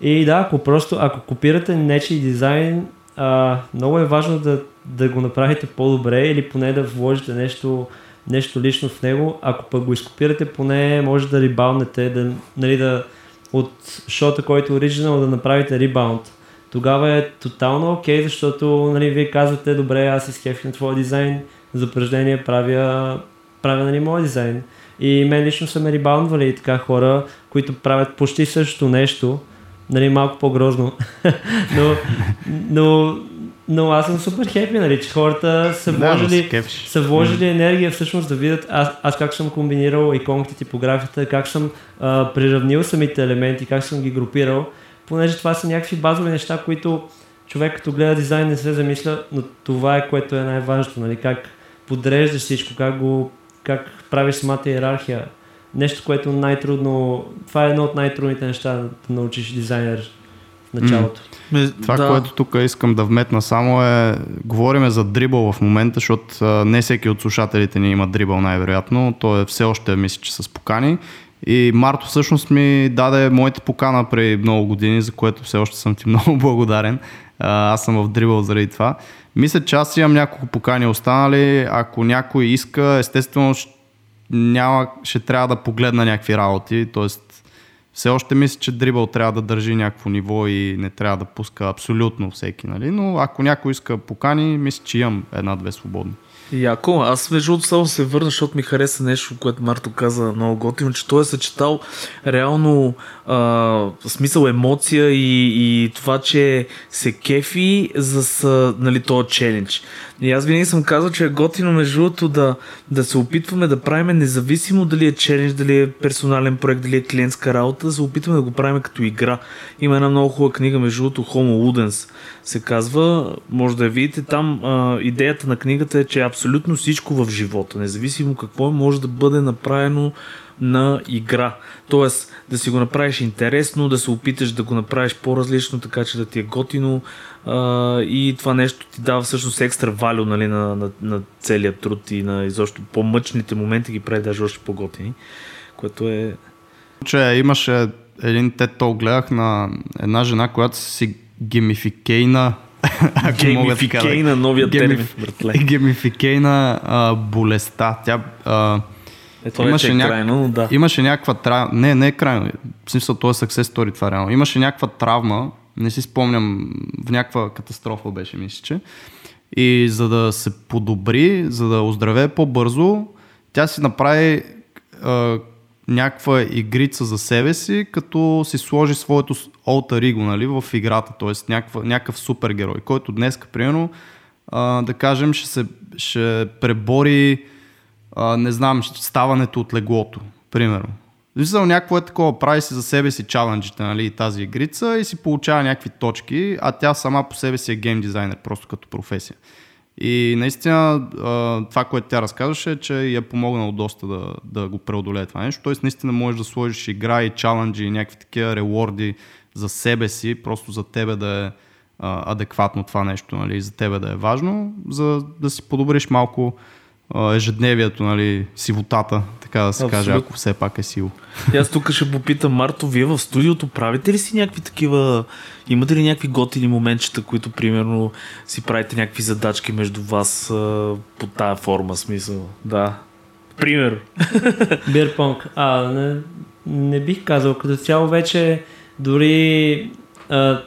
Speaker 4: И да, ако просто, ако копирате нечи дизайн, а, много е важно да, да го направите по-добре или поне да вложите нещо, нещо лично в него. Ако пък го изкопирате, поне може да ребаунете, да, нали, да, от шота, който е оригинал, да направите ребаунд. Тогава е тотално окей, okay, защото нали, вие казвате, добре, аз изкефих на твоя дизайн, за упражнение правя, правя нали, моят дизайн. И мен лично са ме ребаундвали и така хора, които правят почти същото нещо, нали, малко по-грозно. но, но, но аз съм супер хепи, нали, че хората са вложили, да, са вложили енергия всъщност да видят аз, аз как съм комбинирал иконките, типографията, как съм а, приравнил самите елементи, как съм ги групирал, понеже това са някакви базови неща, които човек като гледа дизайн не се замисля, но това е което е най-важното, нали, как подреждаш всичко, как, го, как правиш самата иерархия. Нещо, което най-трудно, това е едно от най-трудните неща да научиш дизайнер в началото.
Speaker 2: Mm. Това, да. което тук искам да вметна само е, говориме за дрибъл в момента, защото не всеки от слушателите ни има дрибъл най-вероятно. Той е все още, мисля, че с покани. И Марто всъщност ми даде моята покана преди много години, за което все още съм ти много благодарен. Аз съм в дрибъл заради това. Мисля, че аз имам няколко покани останали. Ако някой иска, естествено няма, ще трябва да погледна някакви работи, т.е. Все още мисля, че дрибъл трябва да държи някакво ниво и не трябва да пуска абсолютно всеки, нали? но ако някой иска покани, мисля, че имам една-две свободни.
Speaker 3: Яко, аз между другото само се върна, защото ми хареса нещо, което Марто каза много готино, че той е съчетал реално а, смисъл емоция и, и това, че се кефи за нали, този челендж. И аз винаги съм казал, че е готино между другото да, да се опитваме да правим независимо дали е челендж, дали е персонален проект, дали е клиентска работа, да се опитваме да го правим като игра. Има една много хубава книга между другото Homo Ludens се казва, може да я видите там. А, идеята на книгата е, че абсолютно всичко в живота, независимо какво може да бъде направено на игра. Тоест да си го направиш интересно, да се опиташ да го направиш по-различно, така че да ти е готино а, и това нещо ти дава всъщност екстра валю нали, на, на, на целият труд и на изобщо по-мъчните моменти ги прави даже още по-готини, което е...
Speaker 2: Че имаше един тет гледах на една жена, която си геймификейна
Speaker 3: Геймификейна, новия термин, братле.
Speaker 2: Геймификейна болестта. Тя а,
Speaker 3: е, това имаше е няк... крайно, но да.
Speaker 2: Имаше някаква травма. Не, не е крайно. В смисъл, това е success story, това реално. Имаше някаква травма, не си спомням, в някаква катастрофа беше, мисля, че. И за да се подобри, за да оздравее по-бързо, тя си направи а, някаква игрица за себе си, като си сложи своето alter ego нали, в играта, т.е. някакъв супергерой, който днес, примерно, а, да кажем, ще, се, ще пребори а, не знам, ставането от леглото, примерно. Виждал някакво е такова, прави си за себе си чаленджите, нали, тази игрица и си получава някакви точки, а тя сама по себе си е гейм дизайнер, просто като професия. И наистина това, което тя разказваше, е, че я е помогнало доста да, да го преодолее това нещо. Тоест наистина можеш да сложиш игра и чаленджи и някакви такива реворди за себе си, просто за тебе да е адекватно това нещо, нали, за тебе да е важно, за да си подобриш малко ежедневието, нали, сивотата, така да се Абсолютно. каже, ако все пак е сило.
Speaker 3: И аз тук ще попитам, Марто, вие в студиото правите ли си някакви такива, имате ли някакви готини моментчета, които примерно си правите някакви задачки между вас а, по тая форма, смисъл? Да. Пример.
Speaker 4: Бирпонг. А, не, не бих казал. Като цяло вече дори а,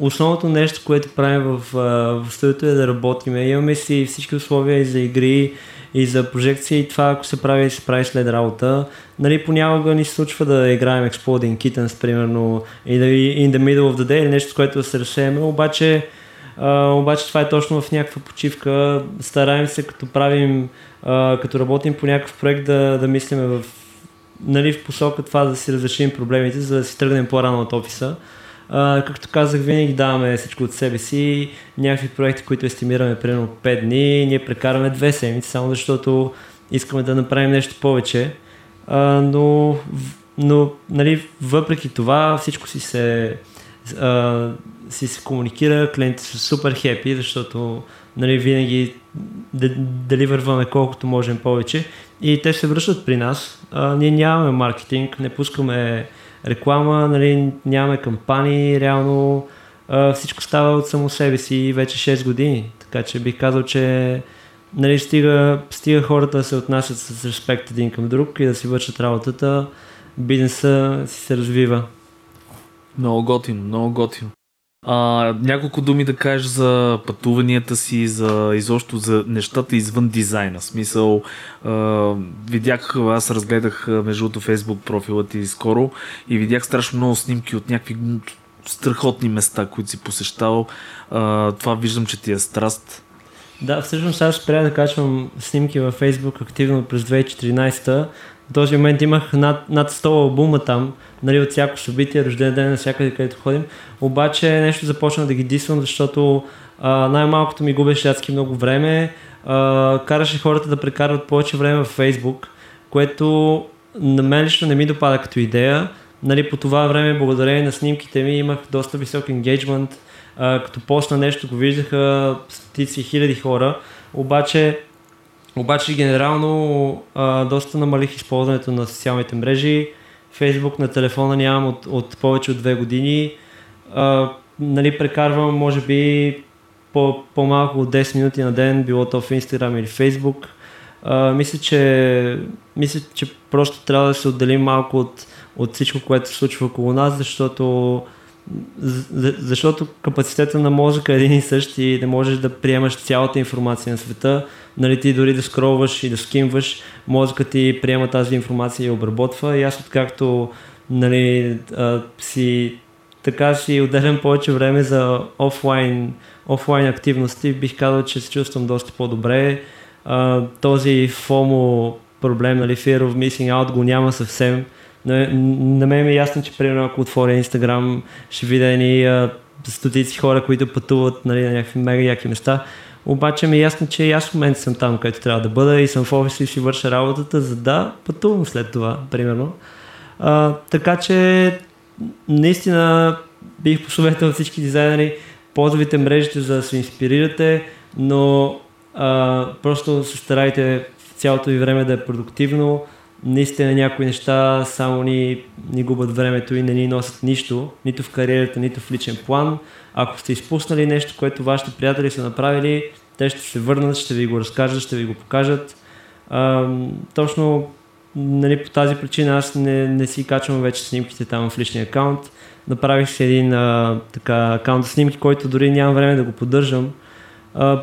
Speaker 4: основното нещо, което правим в, в студиото е да работим. Имаме си всички условия и за игри, и за прожекции и това, ако се прави, се прави след работа. Нали, понякога ни се случва да играем Exploding Kittens, примерно, и да in the middle of the day или нещо, с което да се разсееме, обаче Uh, обаче това е точно в някаква почивка. Стараем се, като правим, uh, като работим по някакъв проект, да, да мислиме в, нали, в посока това да си разрешим проблемите, за да си тръгнем по-рано от офиса. А, както казах, винаги даваме всичко от себе си. Някакви проекти, които естимираме примерно 5 дни, ние прекараме 2 седмици, само защото искаме да направим нещо повече. А, но, но нали, въпреки това всичко си се, а, си се комуникира, клиентите са супер хепи, защото нали, винаги дали върваме колкото можем повече и те се връщат при нас. А, ние нямаме маркетинг, не пускаме реклама, нали, нямаме кампании, реално а, всичко става от само себе си вече 6 години. Така че бих казал, че нали, стига, стига хората да се отнасят с респект един към друг и да си вършат работата, бизнеса си се развива.
Speaker 3: Много готино, много готино. А, няколко думи да кажеш за пътуванията си, за изобщо за нещата извън дизайна. Смисъл, а, видях, аз разгледах между другото фейсбук профила ти скоро и видях страшно много снимки от някакви страхотни места, които си посещавал. А, това виждам, че ти е страст.
Speaker 4: Да, всъщност аз спря да качвам снимки във Фейсбук активно през 2014 в този момент имах над, над 100 албума там, нали, от всяко събитие, рожден ден, навсякъде където ходим. Обаче нещо започна да ги дисвам, защото а, най-малкото ми губеше адски много време. А, караше хората да прекарват повече време в Фейсбук, което на мен лично не ми допада като идея. Нали, по това време, благодарение на снимките ми, имах доста висок енгейджмент. като посна нещо, го виждаха стотици хиляди хора. Обаче обаче генерално а, доста намалих използването на социалните мрежи. Фейсбук на телефона нямам от, от повече от две години. А, нали, прекарвам може би по, по-малко от 10 минути на ден, било то в Instagram или. А, мисля, че, мисля, че просто трябва да се отделим малко от, от всичко, което се случва около нас, защото защото капацитета на мозъка е един и същ и не можеш да приемаш цялата информация на света. Нали, ти дори да скролваш и да скимваш, мозъкът ти приема тази информация и обработва. И аз откакто нали, а, си така си отделям повече време за офлайн, офлайн активности, бих казал, че се чувствам доста по-добре. А, този FOMO проблем, нали, Fear of Missing Out го няма съвсем на, на мен ми е ясно, че примерно ако отворя Инстаграм, ще видя едни стотици хора, които пътуват нали, на някакви мега яки места. Обаче ми е ясно, че и аз в момента съм там, където трябва да бъда и съм в офиса и си върша работата, за да пътувам след това, примерно. А, така че наистина бих посъветвал всички дизайнери, ползвайте мрежите за да се инспирирате, но а, просто се старайте цялото ви време да е продуктивно, наистина някои неща само ни, ни губят времето и не ни носят нищо, нито в кариерата, нито в личен план. Ако сте изпуснали нещо, което вашите приятели са направили, те ще се върнат, ще ви го разкажат, ще ви го покажат. А, точно нали, по тази причина аз не, не си качвам вече снимките там в личния акаунт. Направих си един а, така, акаунт за снимки, който дори нямам време да го поддържам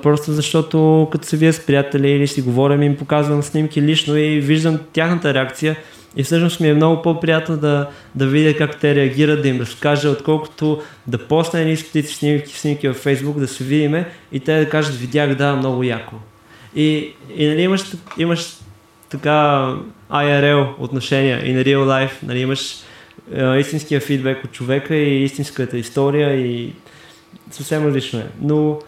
Speaker 4: просто защото като се вие с приятели или си говорим им показвам снимки лично и виждам тяхната реакция и всъщност ми е много по-приятно да, да видя как те реагират, да им разкажа, отколкото да посна едни стотици снимки, снимки във Facebook, да се видиме и те да кажат, видях, да, много яко. И, и нали, имаш, имаш така IRL отношения на real life, нали, имаш е, истинския фидбек от човека и истинската история и съвсем различно е. Но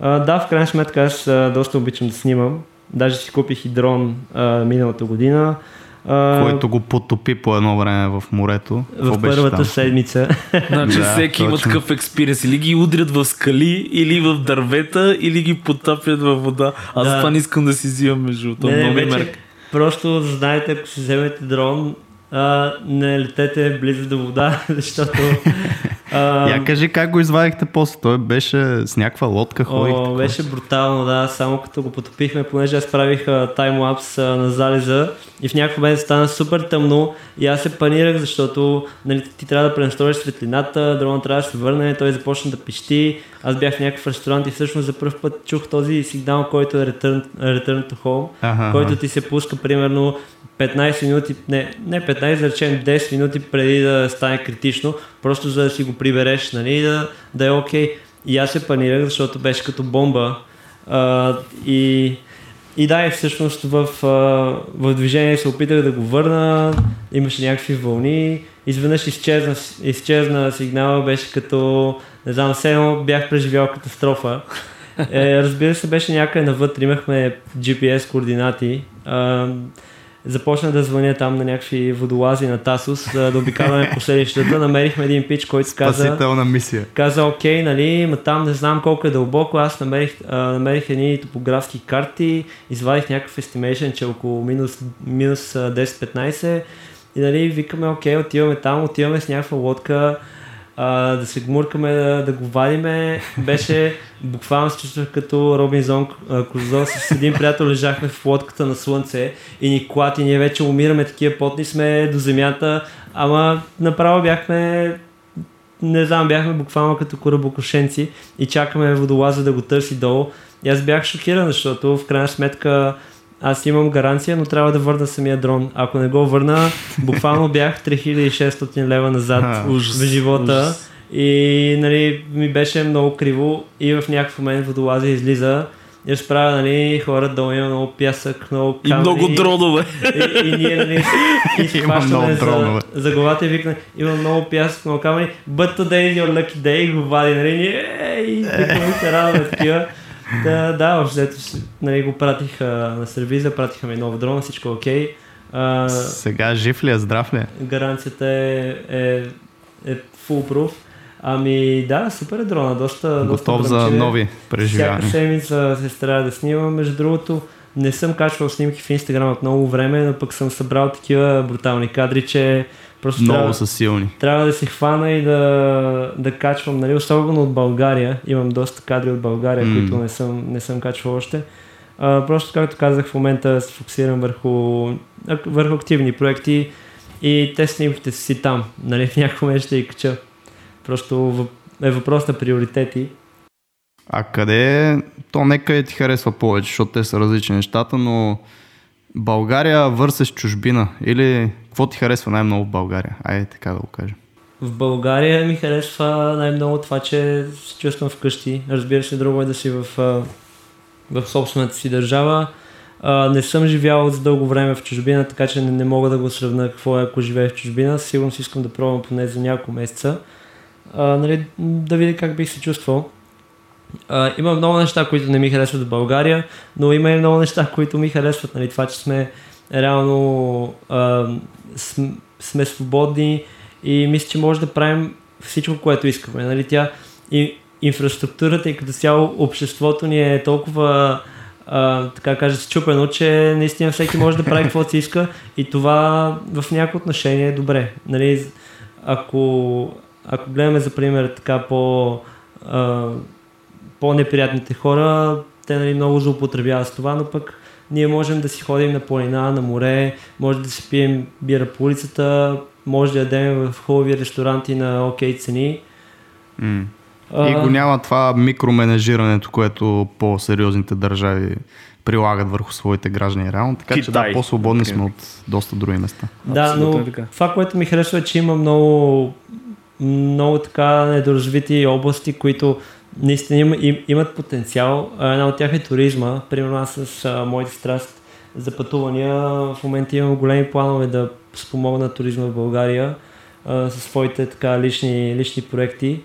Speaker 4: а, да, в крайна сметка аз а, доста обичам да снимам. Даже си купих и дрон а, миналата година.
Speaker 2: А, Който го потопи по едно време в морето.
Speaker 4: В първата там? седмица.
Speaker 3: Значи да, всеки точно. има такъв експириенс. Или ги удрят в скали, или в дървета, или ги потапят във вода. Аз да. това не искам да си взимам между това. Не, не, вече,
Speaker 4: Просто знаете, ако си вземете дрон, а, не летете близо до вода, защото...
Speaker 2: А, Я кажи как го извадихте после, той беше с някаква лодка ходих.
Speaker 4: О, беше брутално, да, само като го потопихме, понеже аз правих таймлапс на залеза и в някакъв момент стана супер тъмно и аз се панирах, защото нали, ти трябва да пренастроиш светлината, дрона трябва да се върне, той започна да пищи, аз бях в някакъв ресторант и всъщност за първ път чух този сигнал, който е Return, return to Home, ага, който ти се пуска примерно 15 минути, не, не 15, да речем 10 минути преди да стане критично, просто за да си го прибереш, нали, да, да е окей. Okay. И аз се панирах, защото беше като бомба. А, и, и да, и всъщност в, в движение се опитах да го върна, имаше някакви вълни, изведнъж изчезна, изчезна сигнала, беше като, не знам, все едно бях преживял катастрофа. Е, разбира се, беше някъде навътре, имахме GPS координати. А, започна да звъня там на някакви водолази на Тасос, да, да обикаваме по селищата. Намерихме един пич, който каза...
Speaker 2: Спасителна мисия.
Speaker 4: Каза, окей, нали, ма там не знам колко е дълбоко. Аз намерих, а, намерих едни топографски карти, извадих някакъв estimation, че около минус, минус 10-15. И нали, викаме, окей, отиваме там, отиваме с някаква лодка, а, да се гмуркаме, да, да го вадиме. Беше буквално се чувствах като Робинзон Крузо. С един приятел лежахме в лодката на слънце и ни клати. Ние вече умираме, такива потни сме до земята. Ама направо бяхме не знам, бяхме буквално като корабокошенци и чакаме водолаза да го търси долу. И аз бях шокиран, защото в крайна сметка аз имам гаранция, но трябва да върна самия дрон. Ако не го върна, буквално бях 3600 лева назад в живота. Ужас. И нали, ми беше много криво и в някакъв момент водолаза излиза и разправя, нали, хора долу има много пясък, много камъни.
Speaker 3: И много дронове.
Speaker 4: И, и ние, нали, изхващаме за, за главата и викне, има много пясък, много камъни, but today is your lucky day, и го вади, нали, ние, и викаме се радваме такива. Да, да, общо нали, го пратих а, на сервиза, пратиха ми нов дрон, всичко окей.
Speaker 2: Okay. Сега жив ли е, здрав ли е?
Speaker 4: Гаранцията е, е, е full proof. Ами да, супер е дрона, доста...
Speaker 2: Готов доста за нови преживявания.
Speaker 4: Всяка седмица се старая да снимам. Между другото, не съм качвал снимки в Инстаграм от много време, но пък съм събрал такива брутални кадри, че просто
Speaker 2: много
Speaker 4: трябва,
Speaker 2: са силни.
Speaker 4: Трябва да се хвана и да, да качвам, нали, особено от България. Имам доста кадри от България, mm. които не съм, не съм качвал още. А, просто, както казах, в момента се фокусирам върху, върху активни проекти и те снимките си там. Нали, в някакъв момент ще ги кача. Просто е въпрос на приоритети.
Speaker 2: А къде, то нека ти харесва повече, защото те са различни нещата, но България върсеш чужбина или какво ти харесва най-много в България? Айде така да го кажем.
Speaker 4: В България ми харесва най-много това, че се чувствам вкъщи. Разбира се, друго е да си в, в собствената си държава. не съм живял за дълго време в чужбина, така че не, не мога да го сравна какво е ако живея в чужбина. Сигурно си искам да пробвам поне за няколко месеца. А, нали, да видя как бих се чувствал. А, има много неща, които не ми харесват в България, но има и много неща, които ми харесват. Нали, това, че сме реално а, сме свободни и мисля, че може да правим всичко, което искаме. Нали? Тя, и, инфраструктурата и като цяло обществото ни е толкова а, така кажа, счупено, че наистина всеки може да прави каквото си иска и това в някои отношения е добре. Нали, ако, ако гледаме за пример така по, а, по-неприятните хора, те нали, много злоупотребяват с това, но пък ние можем да си ходим на планина, на море, може да си пием бира по улицата, може да ядем в хубави ресторанти на окей цени.
Speaker 2: Mm. А... И го няма това микроменежирането, което по-сериозните държави прилагат върху своите граждани реално, така Китай. че да, по-свободни okay. сме от доста други места.
Speaker 4: Да, Абсолютно но е това, което ми харесва е, че има много, много така недоразвити области, които наистина има, им, имат потенциал. Една от тях е туризма. Примерно аз с а, моите страст за пътувания в момента имам големи планове да спомогна туризма в България а, със своите така лични, лични проекти.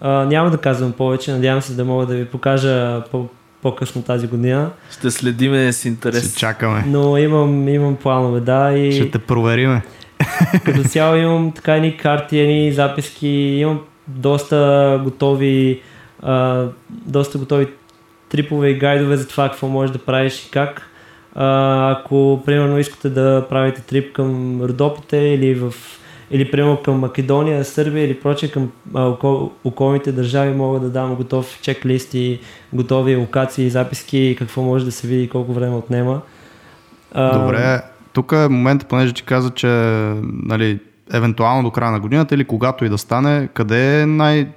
Speaker 4: А, няма да казвам повече, надявам се да мога да ви покажа по, по-късно тази година.
Speaker 3: Ще следиме с интерес.
Speaker 2: Ще чакаме.
Speaker 4: Но имам, имам планове, да. И...
Speaker 2: Ще те провериме.
Speaker 4: Като цяло имам така едни карти, едни записки, имам доста готови а, доста готови трипове и гайдове за това какво можеш да правиш и как. А, ако примерно искате да правите трип към Родопите или в или примерно към Македония, Сърбия или прочее към а, окол, околните държави мога да дам готов чек-лист и готови локации, записки, какво може да се види и колко време отнема.
Speaker 2: А, Добре, тук е момента, понеже ти каза, че нали, евентуално до края на годината или когато и да стане, къде е най-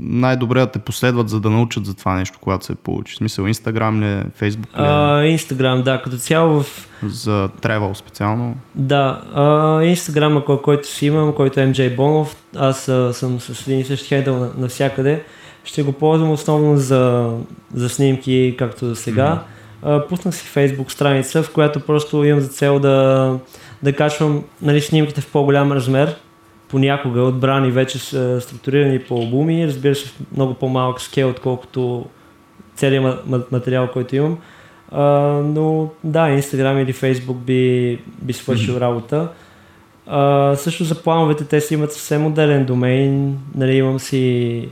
Speaker 2: най-добре да те последват, за да научат за това нещо, когато се получи? В смисъл, Инстаграм ли, Фейсбук
Speaker 4: ли? Инстаграм, да, като цяло в...
Speaker 2: За тревел специално?
Speaker 4: Да, Инстаграма, който си имам, който е MJ Бонов, аз а, съм с един и същи хейдъл навсякъде. Ще го ползвам основно за, за снимки, както за сега. Mm-hmm. пуснах си Фейсбук страница, в която просто имам за цел да да качвам нали, снимките в по-голям размер, понякога отбрани вече са структурирани по албуми, разбира се в много по-малък скел, отколкото целият материал, който имам. А, но да, Instagram или Facebook би, би свършил mm-hmm. работа. А, също за плановете те си имат съвсем отделен домейн. Нали, имам си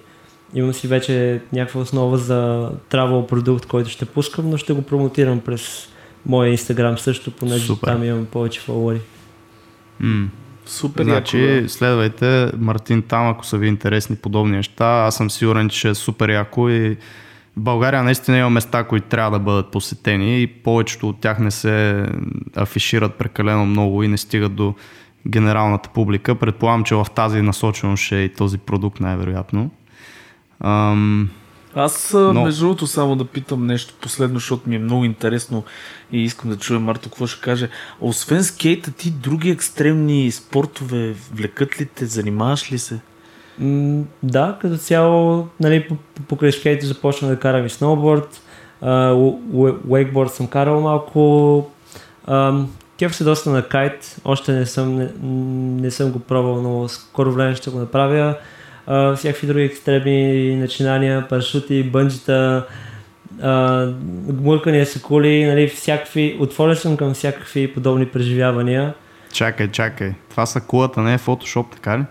Speaker 4: имам си вече някаква основа за travel продукт, който ще пускам, но ще го промотирам през моя инстаграм също, понеже Супер. там имам повече фолуари.
Speaker 2: Mm. Супер. Значи яко, следвайте Мартин там, ако са ви интересни подобни неща. Аз съм сигурен, че е супер яко и в България наистина има места, които трябва да бъдат посетени и повечето от тях не се афишират прекалено много и не стигат до генералната публика. Предполагам, че в тази насоченост ще е и този продукт най-вероятно. Ам...
Speaker 3: Аз, Но... между другото, само да питам нещо последно, защото ми е много интересно и искам да чуя Марто какво ще каже. Освен скейта, ти други екстремни спортове влекат ли те, занимаваш ли се?
Speaker 4: М- да, като цяло, нали, покрай скейта започна да карам и сноуборд, уейкборд съм карал малко, кеф се доста на кайт, още не съм, не, не съм го пробвал, но скоро време ще го направя а, всякакви други екстремни начинания, парашути, бънджета, гмуркания са кули, нали, всякакви, отворен съм към всякакви подобни преживявания.
Speaker 2: Чакай, чакай. Това са кулата, не е фотошоп, така ли?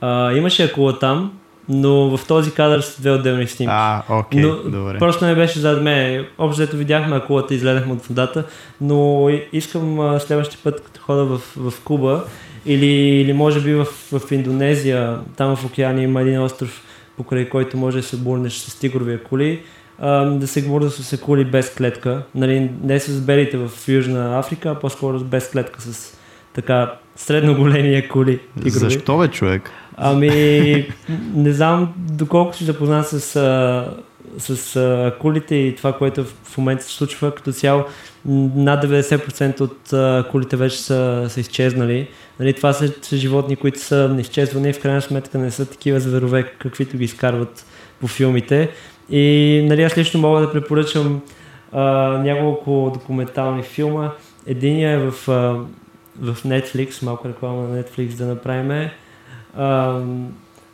Speaker 4: А, имаше кула там, но в този кадър са две отделни снимки.
Speaker 2: А, окей,
Speaker 4: okay, добре. Просто не беше зад мен. Общо ето видяхме акулата излезахме от водата, но искам следващия път, като хода в, в Куба, или, или може би в, в Индонезия, там в океана има един остров, покрай който може да се бурнеш с тигровия коли, а, да се бурда с коли без клетка. Нали, не с белите в Южна Африка, а по-скоро без клетка, с така средно големи акули. Тигрови.
Speaker 2: Защо бе, човек?
Speaker 4: Ами, не знам доколко си запознат с, а, с а, акулите и това, което в момента се случва. Като цяло, над 90% от а, акулите вече са, са изчезнали. Нали, това са, са животни, които са изчезвани и в крайна сметка не са такива зверове, каквито ги изкарват по филмите. И нали, аз лично мога да препоръчам а, няколко документални филма. Единият е в, а, в Netflix, малко реклама на Netflix да направим. А,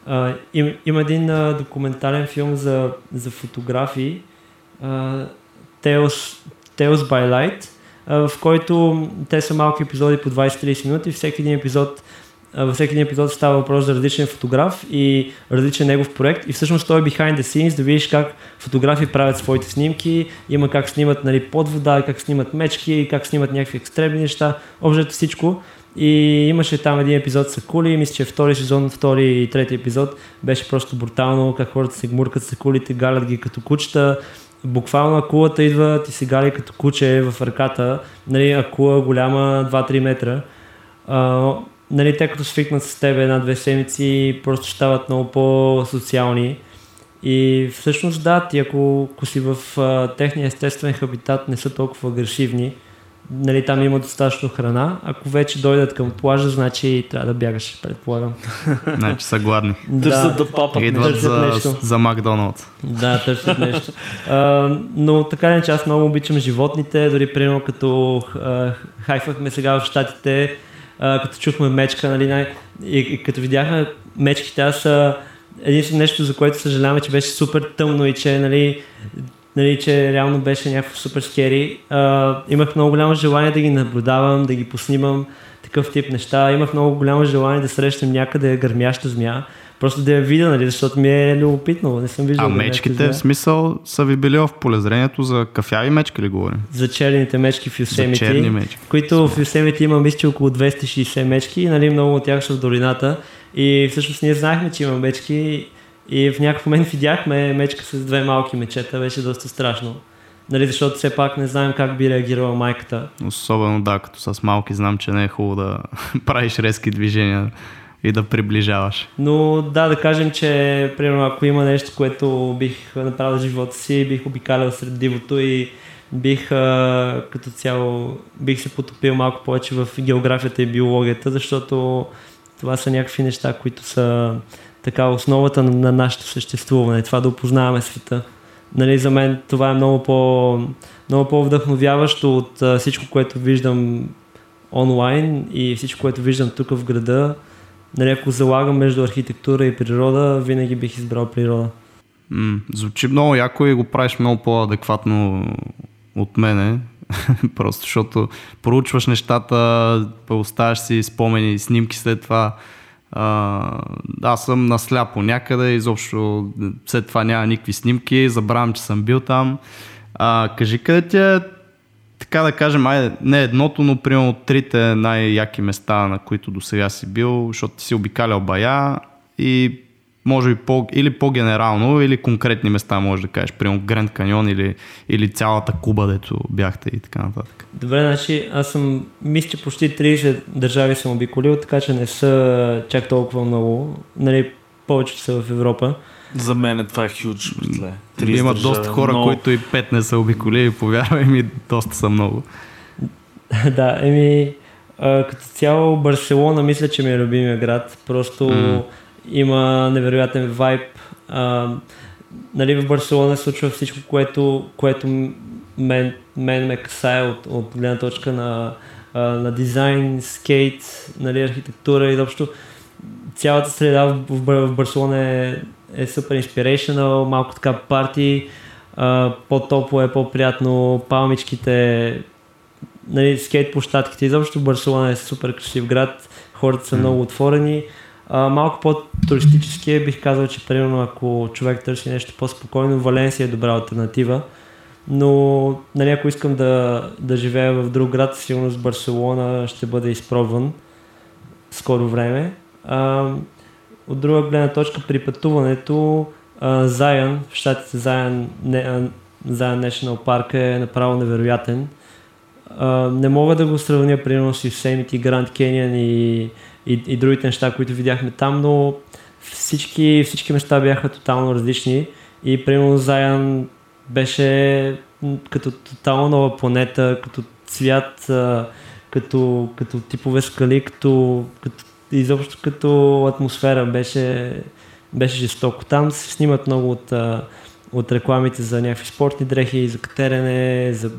Speaker 4: а, им, има един а, документален филм за, за фотографии, а, Tales, Tales by Light, в който те са малки епизоди по 20-30 минути. Всеки един епизод във всеки един епизод става въпрос за различен фотограф и различен негов проект и всъщност той е behind the scenes да видиш как фотографи правят своите снимки, има как снимат нали, под вода, как снимат мечки, как снимат някакви екстремни неща, общо всичко. И имаше там един епизод с кули, мисля, че втори сезон, втори и трети епизод беше просто брутално, как хората се гмуркат с кулите, галят ги като кучета, буквално акулата идва, ти си гали като куче в ръката, нали, акула голяма 2-3 метра. Uh, нали, те като свикнат с теб една-две седмици, просто стават много по-социални. И всъщност да, ти ако, ако си в а, техния естествен хабитат не са толкова агресивни, нали, там има достатъчно храна. Ако вече дойдат към плажа, значи трябва да бягаш, предполагам.
Speaker 2: Значи са гладни.
Speaker 3: Търсят да папат
Speaker 2: Идват за,
Speaker 4: нещо.
Speaker 2: за Макдоналдс.
Speaker 4: Да, търсят нещо. А, но така не, че аз много обичам животните, дори примерно като а, хайфахме сега в Штатите, а, като чухме мечка, нали, най- и, и като видяха мечките, аз са единствено нещо, за което съжаляваме, че беше супер тъмно и че, нали, нали, че реално беше някакво супер скери. А, имах много голямо желание да ги наблюдавам, да ги поснимам, такъв тип неща. Имах много голямо желание да срещам някъде гърмяща змия, просто да я видя, нали, защото ми е любопитно. Не съм виждал
Speaker 2: А мечките, в смисъл, са ви били в полезрението за кафяви мечки ли говорим?
Speaker 4: За черните мечки в
Speaker 2: За черни мечки.
Speaker 4: които в Yosemite има мисля, около 260 мечки нали, много от тях са в долината. И всъщност ние знаехме, че има мечки и в някакъв момент видяхме мечка с две малки мечета, беше доста страшно. Нали, защото все пак не знаем как би реагирала майката.
Speaker 2: Особено да, като с малки знам, че не е хубаво да правиш резки движения и да приближаваш.
Speaker 4: Но да, да кажем, че примерно ако има нещо, което бих направил в живота си, бих обикалял сред дивото и бих а, като цяло бих се потопил малко повече в географията и биологията, защото това са някакви неща, които са така основата на, на нашето съществуване, това да опознаваме света. Нали, за мен това е много, по, много по-вдъхновяващо от а, всичко, което виждам онлайн и всичко, което виждам тук в града. Нали, ако залагам между архитектура и природа, винаги бих избрал природа.
Speaker 2: М, звучи много яко и го правиш много по-адекватно от мене. Просто защото проучваш нещата, оставяш си спомени, снимки след това. Аз съм насляпо някъде, изобщо след това няма никакви снимки, забравям, че съм бил там. А, кажи къде ти е, така да кажем, айде, не едното, но примерно трите най-яки места, на които до сега си бил, защото ти си обикалял бая и може би по, или по-генерално, или конкретни места, може да кажеш, примерно Гранд Каньон или, или цялата Куба, дето бяхте и така нататък.
Speaker 4: Добре, значи аз съм, мисля, че почти 30 държави съм обиколил, така че не са чак толкова много. Нали, повечето са в Европа.
Speaker 3: За мен това е хюдж, братле. 30
Speaker 2: Има
Speaker 3: държави,
Speaker 2: доста хора,
Speaker 3: много.
Speaker 2: които и пет не са обиколили, повярвай ми, доста са много.
Speaker 4: да, еми, а, като цяло Барселона мисля, че ми е любимия град. Просто
Speaker 2: М.
Speaker 4: има невероятен вайб. А, нали, в Барселона се случва всичко, което, което мен, мен ме касае от, от гледна точка на, а, на дизайн, скейт, нали, архитектура и изобщо цялата среда в, в, в Барселона е, е супер inspirational, малко така парти, а, по-топло е, по-приятно, палмичките, нали, скейт площадките, изобщо Барселона е супер красив град, хората са много отворени. Малко по-туристически е, бих казал, че примерно ако човек търси нещо по-спокойно, Валенсия е добра альтернатива. Но нали, ако искам да, да живея в друг град, сигурно с Барселона ще бъде изпробван скоро време. А, от друга гледна точка при пътуването Заян, в щатите Заян, не, а, Заян National Park е направо невероятен. а, не мога да го сравня примерно с Yosemite, Grand Canyon и, и, и другите неща, които видяхме там, но всички, всички места бяха тотално различни и примерно Заян беше като тотално нова планета, като цвят, като, като типове скали, като, като изобщо като атмосфера беше, беше жестоко. Там се снимат много от, от рекламите за някакви спортни дрехи, за катерене, за,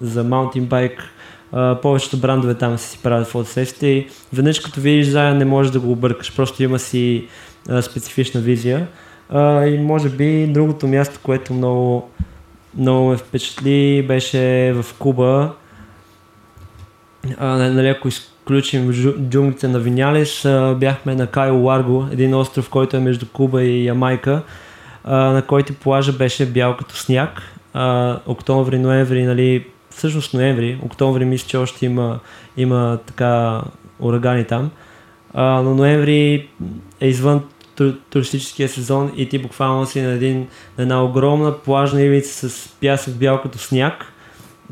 Speaker 4: за маунтинбайк. Повечето брандове там си правят фотосесите и веднъж като видиш заедно не можеш да го объркаш, просто има си а, специфична визия. А, и може би другото място, което много, много ме впечатли, беше в Куба. А, нали, ако изключим джунглите на Винялес, а, бяхме на Кайо Ларго, един остров, който е между Куба и Ямайка, а, на който плажа беше бял като сняг. А, октомври, ноември, нали, всъщност ноември, октомври мисля, че още има, има така урагани там. А, но ноември е извън туристическия сезон и ти буквално си на, един, на една огромна плажна ивица с пясък бял като сняг,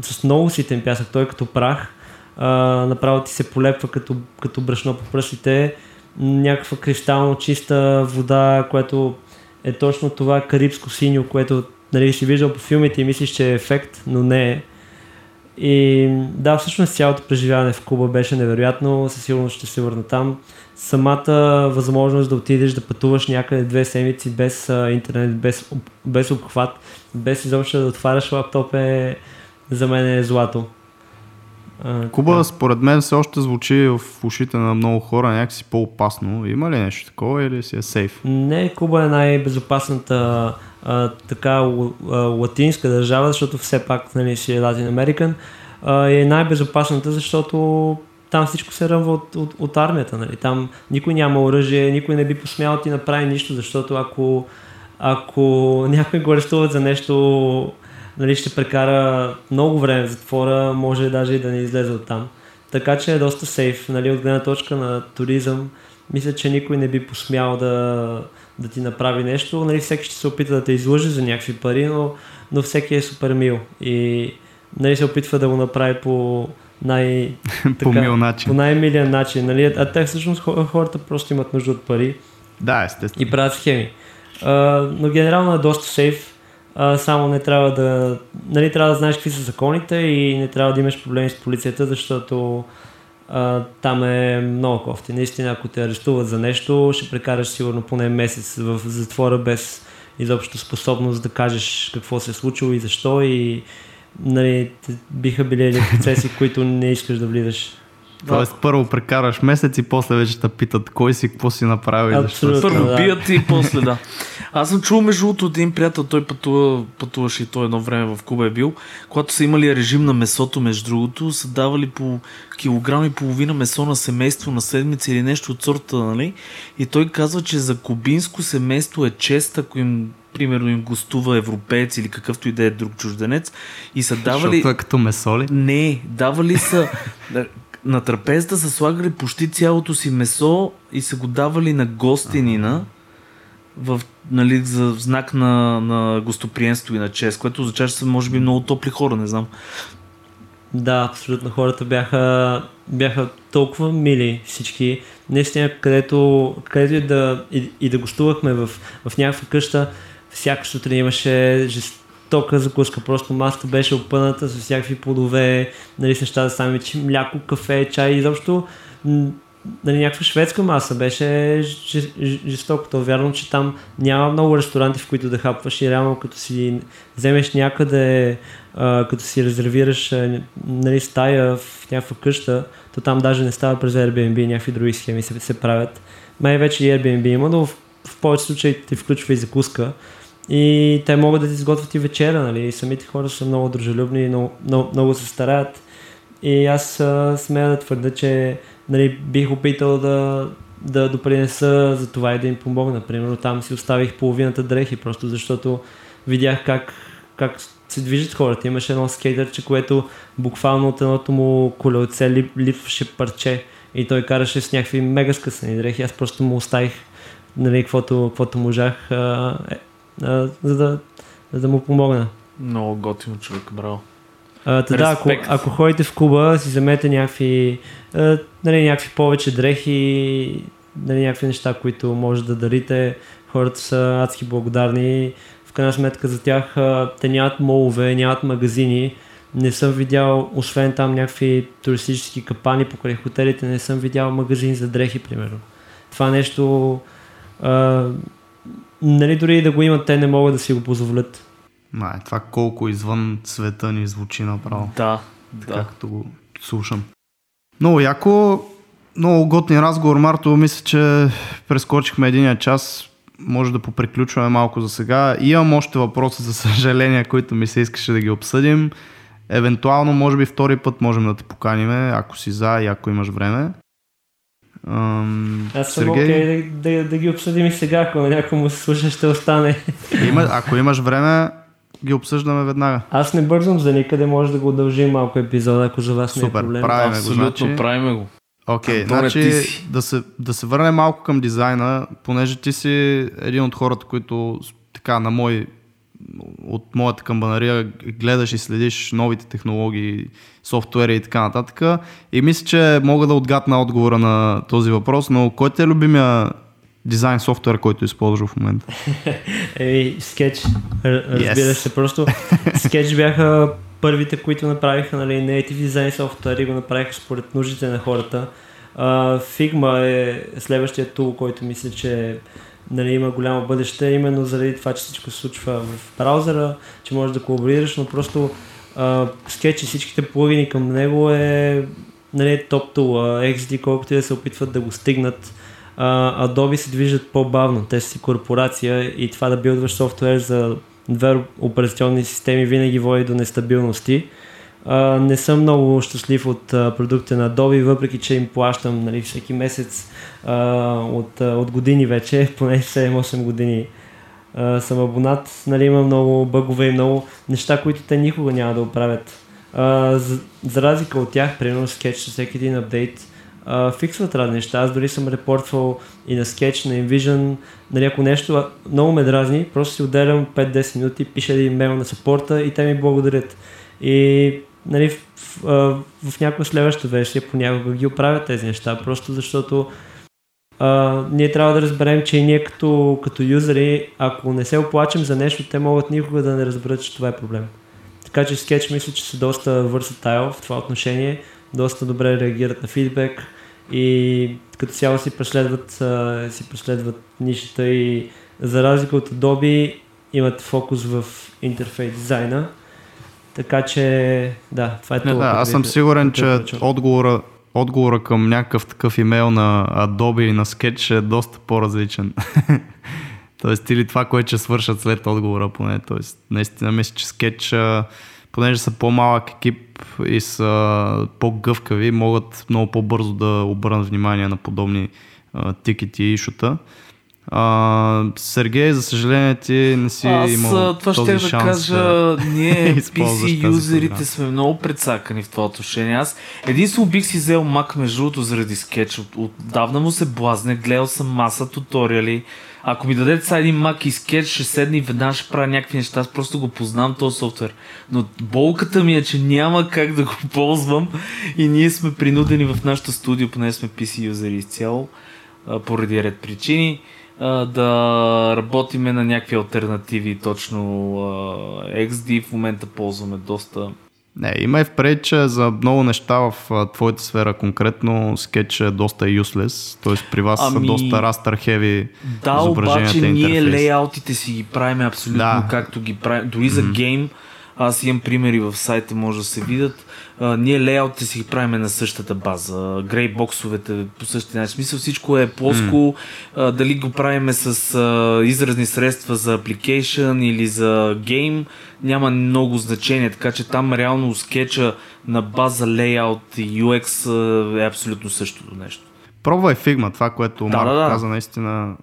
Speaker 4: с много ситен пясък, той е като прах, а, направо ти се полепва като, като брашно по пръстите, някаква кристално чиста вода, което е точно това карибско синьо, което нали, си виждал по филмите и мислиш, че е ефект, но не е. И да, всъщност цялото преживяване в Куба беше невероятно, със сигурност ще се върна там самата възможност да отидеш да пътуваш някъде две седмици без а, интернет, без, без обхват, без изобщо да отваряш лаптоп е за мен е злато.
Speaker 2: А, Куба да. според мен все още звучи в ушите на много хора някакси по-опасно. Има ли нещо такова или си е сейф?
Speaker 4: Не, Куба е най-безопасната а, така латинска държава, защото все пак нали, си е Латин Американ. е най-безопасната, защото там всичко се ръмва от, от, от армията. Нали? Там никой няма оръжие, никой не би посмял да ти направи нищо, защото ако, ако някой го арестуват за нещо, нали, ще прекара много време в затвора, може даже и да не излезе от там. Така че е доста сейф, нали, от гледна точка на туризъм. Мисля, че никой не би посмял да, да ти направи нещо. Нали, всеки ще се опита да те излъжи за някакви пари, но, но всеки е супер мил и нали, се опитва да го направи по най...
Speaker 2: по мил начин.
Speaker 4: По най-милия начин, нали? А те всъщност хората просто имат нужда от пари.
Speaker 2: Да, естествено.
Speaker 4: И правят схеми. А, но генерално е доста сейф. А, само не трябва да... Нали, трябва да знаеш какви са законите и не трябва да имаш проблеми с полицията, защото там е много кофти. Наистина, ако те арестуват за нещо, ще прекараш сигурно поне месец в затвора без изобщо способност да кажеш какво се е случило и защо и нали, биха били процеси, които не искаш да влизаш.
Speaker 2: Тоест първо прекараш месец и после вече те питат кой си, какво си направил.
Speaker 3: Абсолютно, Първо да. бият и после да. Аз съм чул между другото един приятел, той пътува, пътуваше и той едно време в Куба е бил, когато са имали режим на месото, между другото, са давали по килограм и половина месо на семейство на седмица или нещо от сорта, нали? И той казва, че за кубинско семейство е чест, ако им примерно им гостува европеец или какъвто и да е друг чужденец и са давали...
Speaker 2: Защото е като месо ли?
Speaker 3: Не, давали са... на трапезата са слагали почти цялото си месо и са го давали на гостинина в, нали, за знак на, на гостоприемство и на чест, което означава, че са може би много топли хора, не знам.
Speaker 4: Да, абсолютно. Хората бяха, бяха толкова мили всички. Наистина, където, където и, да, и, и да гостувахме в, в някаква къща, всяка сутрин имаше жестока закуска, просто маста беше опъната с всякакви плодове, нали, с неща стане, мляко, кафе, чай, изобщо нали, някаква шведска маса беше жестоко. То вярвам, че там няма много ресторанти, в които да хапваш и реално като си вземеш някъде, а, като си резервираш нали, стая в някаква къща, то там даже не става през Airbnb, някакви други схеми се, се правят. Май вече и Airbnb има, но в, в повече случаи ти включва и закуска. И те могат да ти изготвят и вечера, нали? И самите хора са много дружелюбни, много, много, много се стараят. И аз смея да твърда, че нали, бих опитал да, да допринеса за това и да им помогна. Примерно там си оставих половината дрехи, просто защото видях как, как се движат хората. Имаше едно скейтърче, което буквално от едното му колелце лип, липваше парче и той караше с някакви мега скъсани дрехи. Аз просто му оставих нали, каквото, каквото можах, а, за, да, за да му помогна.
Speaker 3: Много готино човек, браво.
Speaker 4: А, та, да, ако, ако ходите в клуба, си вземете някакви, а, нали, някакви повече дрехи, нали, някакви неща, които може да дарите. Хората са адски благодарни. В крайна сметка за тях а, те нямат молове, нямат магазини. Не съм видял, освен там някакви туристически капани покрай хотелите, не съм видял магазин за дрехи, примерно. Това нещо, а, нали, дори и да го имат, те не могат да си го позволят.
Speaker 2: Май, това колко извън света ни звучи направо.
Speaker 3: Да,
Speaker 2: да. Както го слушам. Много яко, много готин разговор, Марто. Мисля, че прескочихме един час. Може да поприключваме малко за сега. Имам още въпроси, за съжаление, които ми се искаше да ги обсъдим. Евентуално, може би втори път можем да те поканим, ако си за и ако имаш време.
Speaker 4: Ам, Аз съм Сергей... okay да, да, да, ги обсъдим и сега, ако някой му се слуша, ще остане.
Speaker 2: Има, ако имаш време, ги обсъждаме веднага.
Speaker 4: Аз не бързам за никъде, може да го удължим малко епизода, ако за вас
Speaker 2: Супер,
Speaker 4: не е проблем.
Speaker 2: правиме
Speaker 3: Абсолютно,
Speaker 2: го. Значи...
Speaker 3: правиме го.
Speaker 2: Окей, okay, значи да се, да се върнем малко към дизайна, понеже ти си един от хората, които така на мой от моята камбанария гледаш и следиш новите технологии, софтуери и така нататък. И мисля, че мога да отгадна отговора на този въпрос, но кой ти е любимия дизайн софтуер, който използваш в момента?
Speaker 4: Ей, скетч. Разбира се, просто скетч бяха първите, които направиха нали, native дизайн софтуер и го направиха според нуждите на хората. Uh, Figma е следващия тул, който мисля, че нали, има голямо бъдеще, именно заради това, че всичко се случва в браузъра, че можеш да колаборираш, но просто uh, скетч и всичките плагини към него е нали, топ тул. Uh, XD, колкото и да се опитват да го стигнат, uh, Adobe се движат по-бавно. Те си корпорация и това да билдваш софтуер за две операционни системи винаги води до нестабилности. Не съм много щастлив от uh, продукта на Adobe, въпреки че им плащам нали, всеки месец uh, от, от години вече, поне 7-8 години uh, съм абонат. Нали, има много бъгове и много неща, които те никога няма да оправят. Uh, за, за разлика от тях, примерно Sketch с всеки един апдейт, uh, фиксват разни неща. Аз дори съм репортвал и на Sketch, на InVision, нали, ако нещо много ме дразни, просто си отделям 5-10 минути, пиша един имейл на саппорта и те ми благодарят. И нали, в, в, в някоя следваща версия понякога ги оправят тези неща, просто защото а, ние трябва да разберем, че ние като, като юзери, ако не се оплачем за нещо, те могат никога да не разберат, че това е проблем. Така че Sketch мисля, че са доста versatile в това отношение, доста добре реагират на фидбек и като цяло си преследват, а, си преследват нишата и за разлика от Adobe имат фокус в интерфейс дизайна, така че, да, това е това.
Speaker 2: Да, аз съм сигурен, че отговора, отговора към някакъв такъв имейл на Adobe и на Sketch е доста по-различен. Тоест, или това, което ще свършат след отговора поне. Тоест, наистина мисля, че Sketch, понеже са по-малък екип и са по-гъвкави, могат много по-бързо да обърнат внимание на подобни а, тикети и шута. А, Сергей, за съжаление, ти не си
Speaker 3: Аз,
Speaker 2: имал
Speaker 3: това
Speaker 2: този
Speaker 3: ще
Speaker 2: шанс
Speaker 3: да кажа, да ние PC юзерите сме много прецакани в това отношение. Аз единствено бих си взел Mac между другото заради скетч. От, отдавна му се блазне, гледал съм маса туториали. Ако ми дадете сега един Mac и скетч, ще седна и веднага ще правя някакви неща. Аз просто го познавам този софтуер. Но болката ми е, че няма как да го ползвам и ние сме принудени в нашото студио, поне сме PC юзери изцяло, поради ред причини да работиме на някакви альтернативи, точно XD в момента ползваме доста.
Speaker 2: Не, има и впред, че за много неща в твоята сфера конкретно скетч е доста useless, т.е. при вас ами... са доста raster heavy
Speaker 3: Да, обаче ние лейаутите си ги правим абсолютно да. както ги правим, дори за mm-hmm. гейм, аз имам примери в сайта, може да се видят. А, ние лейаутите си ги правим на същата база. Грейбоксовете по същия начин. Смисъл всичко е плоско. Mm. Дали го правим с а, изразни средства за application или за гейм, няма много значение. Така че там реално скетча на база лейаут и UX е абсолютно същото нещо.
Speaker 2: Пробвай Figma, това, което да, Марко да, да. каза, наистина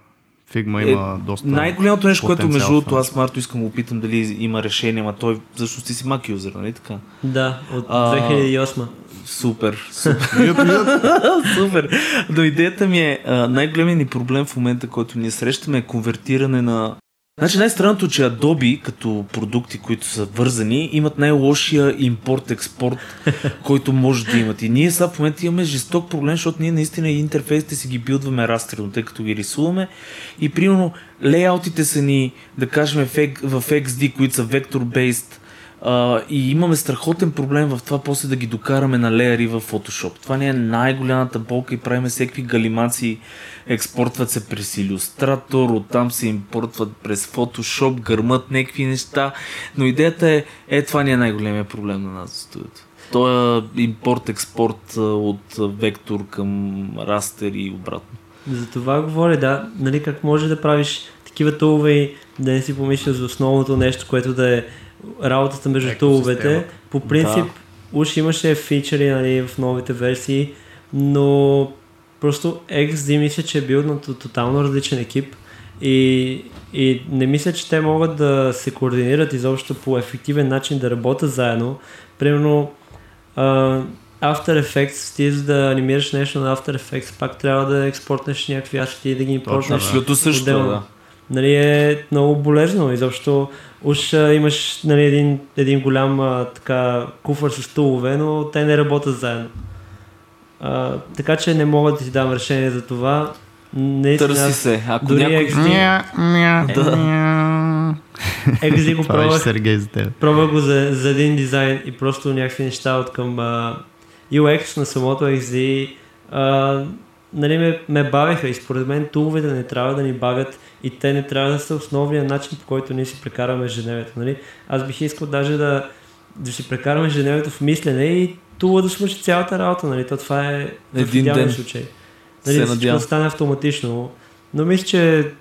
Speaker 2: Фигма има е, доста.
Speaker 3: Най-голямото нещо, което между другото аз Марто искам да опитам дали има решение, ама той всъщност ти си Mac юзер, нали така?
Speaker 4: Да, от а, 2008.
Speaker 3: Супер, супер. супер. Но идеята ми е, най-големият ни проблем в момента, който ние срещаме е конвертиране на Значи най-странното, че Adobe като продукти, които са вързани, имат най-лошия импорт-експорт, който може да имат. И ние сега в момента имаме жесток проблем, защото ние наистина интерфейсите си ги билдваме растерно, тъй като ги рисуваме. И примерно лейаутите са ни, да кажем, в XD, които са vector-based, Uh, и имаме страхотен проблем в това после да ги докараме на леери в Photoshop. Това не е най-голямата болка и правиме всеки галимации. Експортват се през Illustrator, оттам се импортват през Photoshop, гърмат някакви неща. Но идеята е, е това не е най-големия проблем на нас в студиото. Той е импорт-експорт от вектор към растер и обратно.
Speaker 4: За това говоря, да. Нали, как може да правиш такива тулове и да не си помисляш за основното нещо, което да е работата между туловете. По принцип, да. уж имаше фичери нали, в новите версии, но просто XD мисля, че е бил на тотално различен екип и, и не мисля, че те могат да се координират изобщо по ефективен начин да работят заедно. Примерно uh, After Effects, ти за да анимираш нещо на After Effects, пак трябва да експортнеш някакви асети и да ги импортнеш.
Speaker 3: Точно, също, да.
Speaker 4: Нали, е много болезно. Изобщо уж а, имаш нали, един, един голям а, така, куфър с стулове, но те не работят заедно. А, така че не мога да ти дам решение за това.
Speaker 3: Не, Търси се. Ако
Speaker 4: дори
Speaker 3: някой...
Speaker 4: XD...
Speaker 2: да.
Speaker 4: XD го пробвах,
Speaker 2: Сергей за теб.
Speaker 4: пробвах го за, за един дизайн и просто някакви неща от към а, UX на самото XD а, нали, ме, ме бавиха и според мен туловете не трябва да ни бавят и те не трябва да са основният начин, по който ние си прекараме ежедневието. Нали? Аз бих искал даже да, да си прекараме ежедневието в мислене и тула да свърши цялата работа. Нали? То това е в идеален случай. Нали, всичко да стане автоматично. Но мисля, че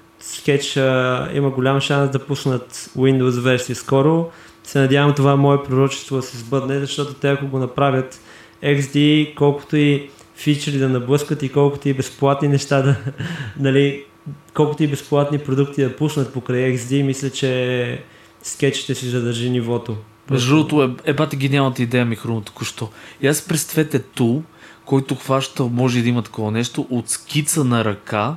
Speaker 4: а, има голям шанс да пуснат Windows версия скоро. Се надявам това мое пророчество да се сбъдне, защото те ако го направят XD, колкото и фичери да наблъскат и колкото и безплатни неща да, нали, колкото и безплатни продукти да пуснат покрай XD, мисля, че скетч ще си задържи нивото.
Speaker 3: Между другото, е, е бати гениалната идея ми хрумна току-що. И аз представете тул, който хваща, може да има такова нещо, от скица на ръка,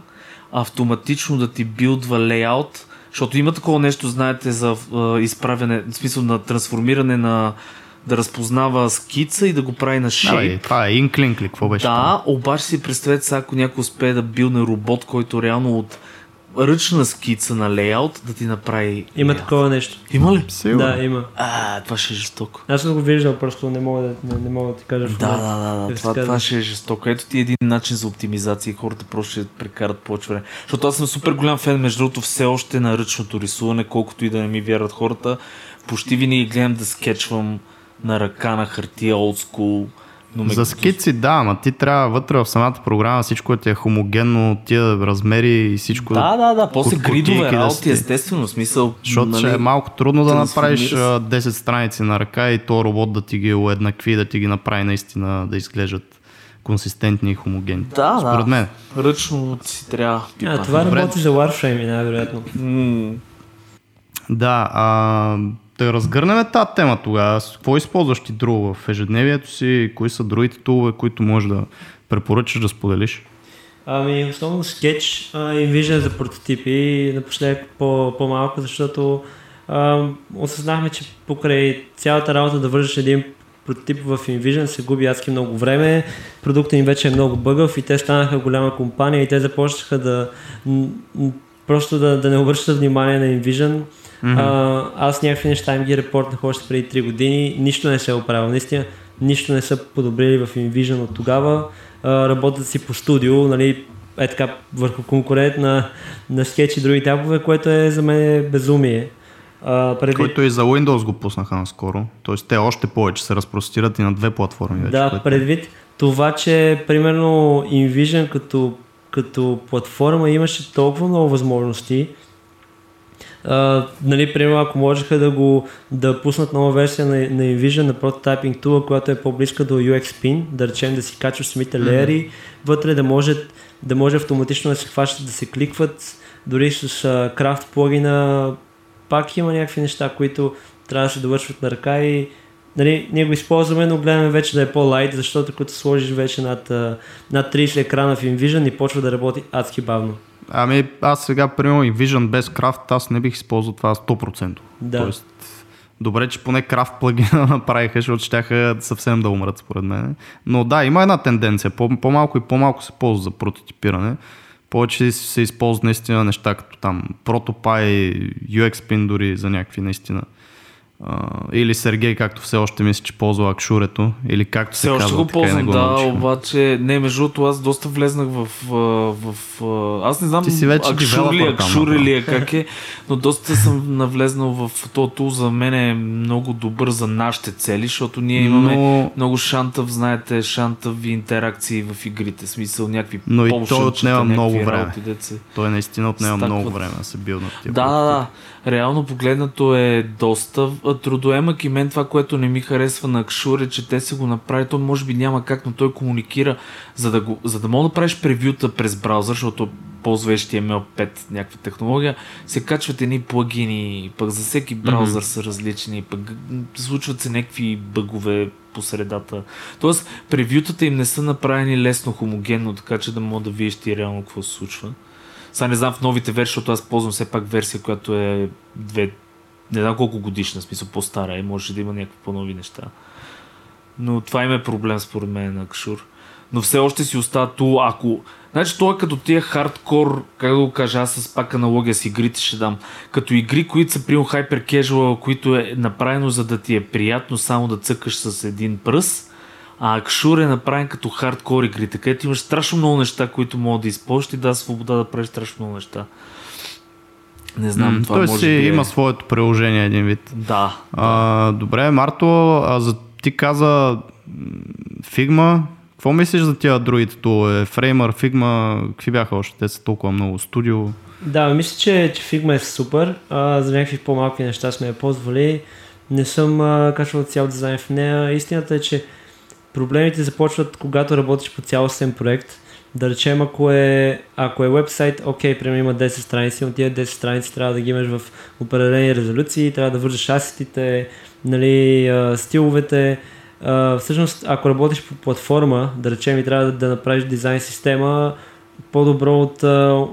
Speaker 3: автоматично да ти билдва лейаут, защото има такова нещо, знаете, за uh, изправяне, в смисъл на трансформиране на да разпознава скица и да го прави на шейп.
Speaker 2: Да, това е инклинк ли, какво беше?
Speaker 3: Да, това? обаче си представете сега, ако някой успее да билне робот, който реално от ръчна скица на лейаут да ти направи.
Speaker 4: Има такова нещо.
Speaker 3: Има ли?
Speaker 4: Сигурно. Да, има.
Speaker 3: А, това ще е жестоко.
Speaker 4: Аз съм го виждал, просто не мога да, не, не мога да ти кажа.
Speaker 3: Да, да, да, да. Това, това ще е жестоко. Ето ти един начин за оптимизация и хората просто ще прекарат повече време. Защото аз съм супер голям фен, между другото, все още на ръчното рисуване, колкото и да не ми вярват хората. Почти винаги гледам да скетчвам на ръка, на хартия, олдскул.
Speaker 2: За скици да, ама ти трябва вътре в самата програма всичко ти е хомогенно, тия размери и всичко.
Speaker 3: Да, да, да, после гридове работи, да естествено, смисъл.
Speaker 2: Защото нали, ще е малко трудно да направиш 10 страници на ръка и то робот да ти ги уеднакви, да ти ги направи наистина да изглеждат консистентни и хомогенни.
Speaker 3: Да,
Speaker 2: Според
Speaker 3: да.
Speaker 2: мен.
Speaker 3: Ръчно си трябва.
Speaker 4: А, това работи за Warframe, най-вероятно.
Speaker 3: Mm.
Speaker 2: Да, а, да разгърнем тази тема тогава. Какво използваш ти друго в ежедневието си? Кои са другите тулове, които можеш да препоръчаш да споделиш?
Speaker 4: Ами, основно скетч и виждане за прототипи, напоследък по, по-малко, защото а, осъзнахме, че покрай цялата работа да вържеш един прототип в InVision се губи адски много време, продуктът им вече е много бъгъв и те станаха голяма компания и те започнаха да просто да, да не обръщат внимание на InVision Mm-hmm. А, аз някакви неща им ги репортнах още преди 3 години, нищо не се е оправил. Наистина, нищо не са подобрили в InVision от тогава. А, работят си по студио, нали, е така върху конкурент на, на скетч и други тапове, което е за мен безумие.
Speaker 2: А, преди... Който и за Windows го пуснаха наскоро. Тоест те още повече се разпростират и на две платформи вече.
Speaker 4: Да, което... предвид това, че примерно InVision като, като платформа имаше толкова много възможности, Нали, примерно, ако можеха да го да пуснат нова версия на, на InVision, на Prototyping Tool, която е по-близка до UX Pin, да речем да си качваш самите mm-hmm. леери, вътре да може, да може автоматично да се хващат, да се кликват, дори с uh, Craft плагина, пак има някакви неща, които трябва да се довършват на ръка и нали, ние го използваме, но гледаме вече да е по-лайт, защото като сложиш вече над, над 30 екрана в InVision и почва да работи адски бавно.
Speaker 2: Ами аз сега, примерно, и Vision без Craft, аз не бих използвал това 100%.
Speaker 4: Да.
Speaker 2: Тоест, добре, че поне Craft плагина направиха, защото щяха съвсем да умрат, според мен. Но да, има една тенденция. По- по-малко и по-малко се ползва за прототипиране. Повече се използват наистина неща като там ProtoPie, UXPin дори за някакви наистина. Или Сергей, както все още мисля, че ползва Акшурето, или както
Speaker 3: Все
Speaker 2: се
Speaker 3: още
Speaker 2: казва,
Speaker 3: го ползвам,
Speaker 2: го
Speaker 3: да,
Speaker 2: научихме.
Speaker 3: обаче не, между другото аз доста влезнах в, в, в, аз не знам
Speaker 2: Ти си вече
Speaker 3: Акшур ли,
Speaker 2: там,
Speaker 3: Акшур
Speaker 2: ама.
Speaker 3: ли е, как е, но доста съм навлезнал в този тул, за мен е много добър за нашите цели, защото ние имаме
Speaker 2: Но-
Speaker 3: много шантъв, знаете, шантави интеракции в игрите, смисъл някакви
Speaker 2: Но и той отнема много време.
Speaker 3: работи, деца.
Speaker 2: Той наистина отнема
Speaker 3: Стакват.
Speaker 2: много време да се билднат тия
Speaker 3: Да, да, да. Реално погледнато е доста трудоемък и мен това, което не ми харесва на Акшур е, че те се го направи, то може би няма как, но той комуникира, за да, го, за да мога да правиш превюта през браузър, защото ползва HTML5 някаква технология, се качват едни плагини, пък за всеки браузър са различни, пък случват се някакви бъгове по средата. Тоест, превютата им не са направени лесно хомогенно, така че да мога да видиш ти реално какво се случва. Сега не знам в новите версии, защото аз ползвам все пак версия, която е две, не знам колко годишна, смисъл по-стара е, може да има някакви по-нови неща. Но това им е проблем според мен на Акшур. Но все още си остава ту, ако... Значи това е като тия хардкор, как да го кажа, аз с пак аналогия с игрите ще дам. Като игри, които са прием хайпер casual, които е направено за да ти е приятно само да цъкаш с един пръст, а Акшур е направен като хардкор игрите, където имаш страшно много неща, които могат да използваш и да свобода да правиш страшно много неща. Не знам,
Speaker 2: М,
Speaker 3: това
Speaker 2: Той
Speaker 3: може
Speaker 2: си
Speaker 3: би е...
Speaker 2: има своето приложение един вид.
Speaker 3: Да.
Speaker 2: А, добре, Марто, а за, ти каза Figma. Какво мислиш за тия другите тулове? Framer, Figma, какви бяха още? Те са толкова много. Студио.
Speaker 4: Да, мисля, че, че Figma е супер. А, за някакви по-малки неща сме я ползвали. Не съм а, качвал цял дизайн в нея. Истината е, че проблемите започват когато работиш по цялостен проект. Да речем, ако е, ако е вебсайт, окей, примерно има 10 страници, но тия 10 страници трябва да ги имаш в определени резолюции, трябва да вържеш асетите, нали, стиловете. Всъщност, ако работиш по платформа, да речем и трябва да, да направиш дизайн система, по-добро от,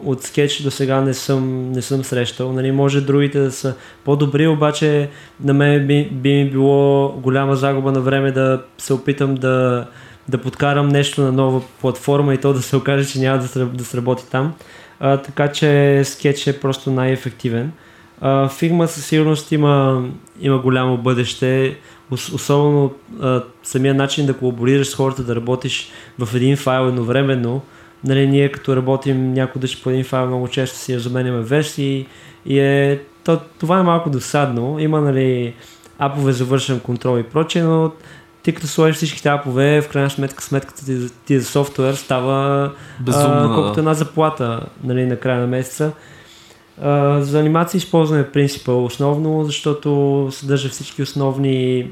Speaker 4: от скетч до сега не съм, не съм срещал. Нали, може другите да са по-добри, обаче на мен би, би ми било голяма загуба на време да се опитам да, да подкарам нещо на нова платформа и то да се окаже, че няма да, да сработи там. А, така че скетч е просто най-ефективен. А, Figma със сигурност има, има голямо бъдеще, ос- особено а, самия начин да колаборираш с хората, да работиш в един файл едновременно. Нали, ние като работим някой дъжд по един файл, много често си разменяме версии и е, то, това е малко досадно. Има нали, апове за вършен контрол и прочее, но ти като сложиш всичките апове, в крайна сметка сметката ти, ти за софтуер става
Speaker 3: Безумно,
Speaker 4: а, колкото една заплата нали, на края на месеца. А, за анимация използваме принципа основно, защото съдържа всички основни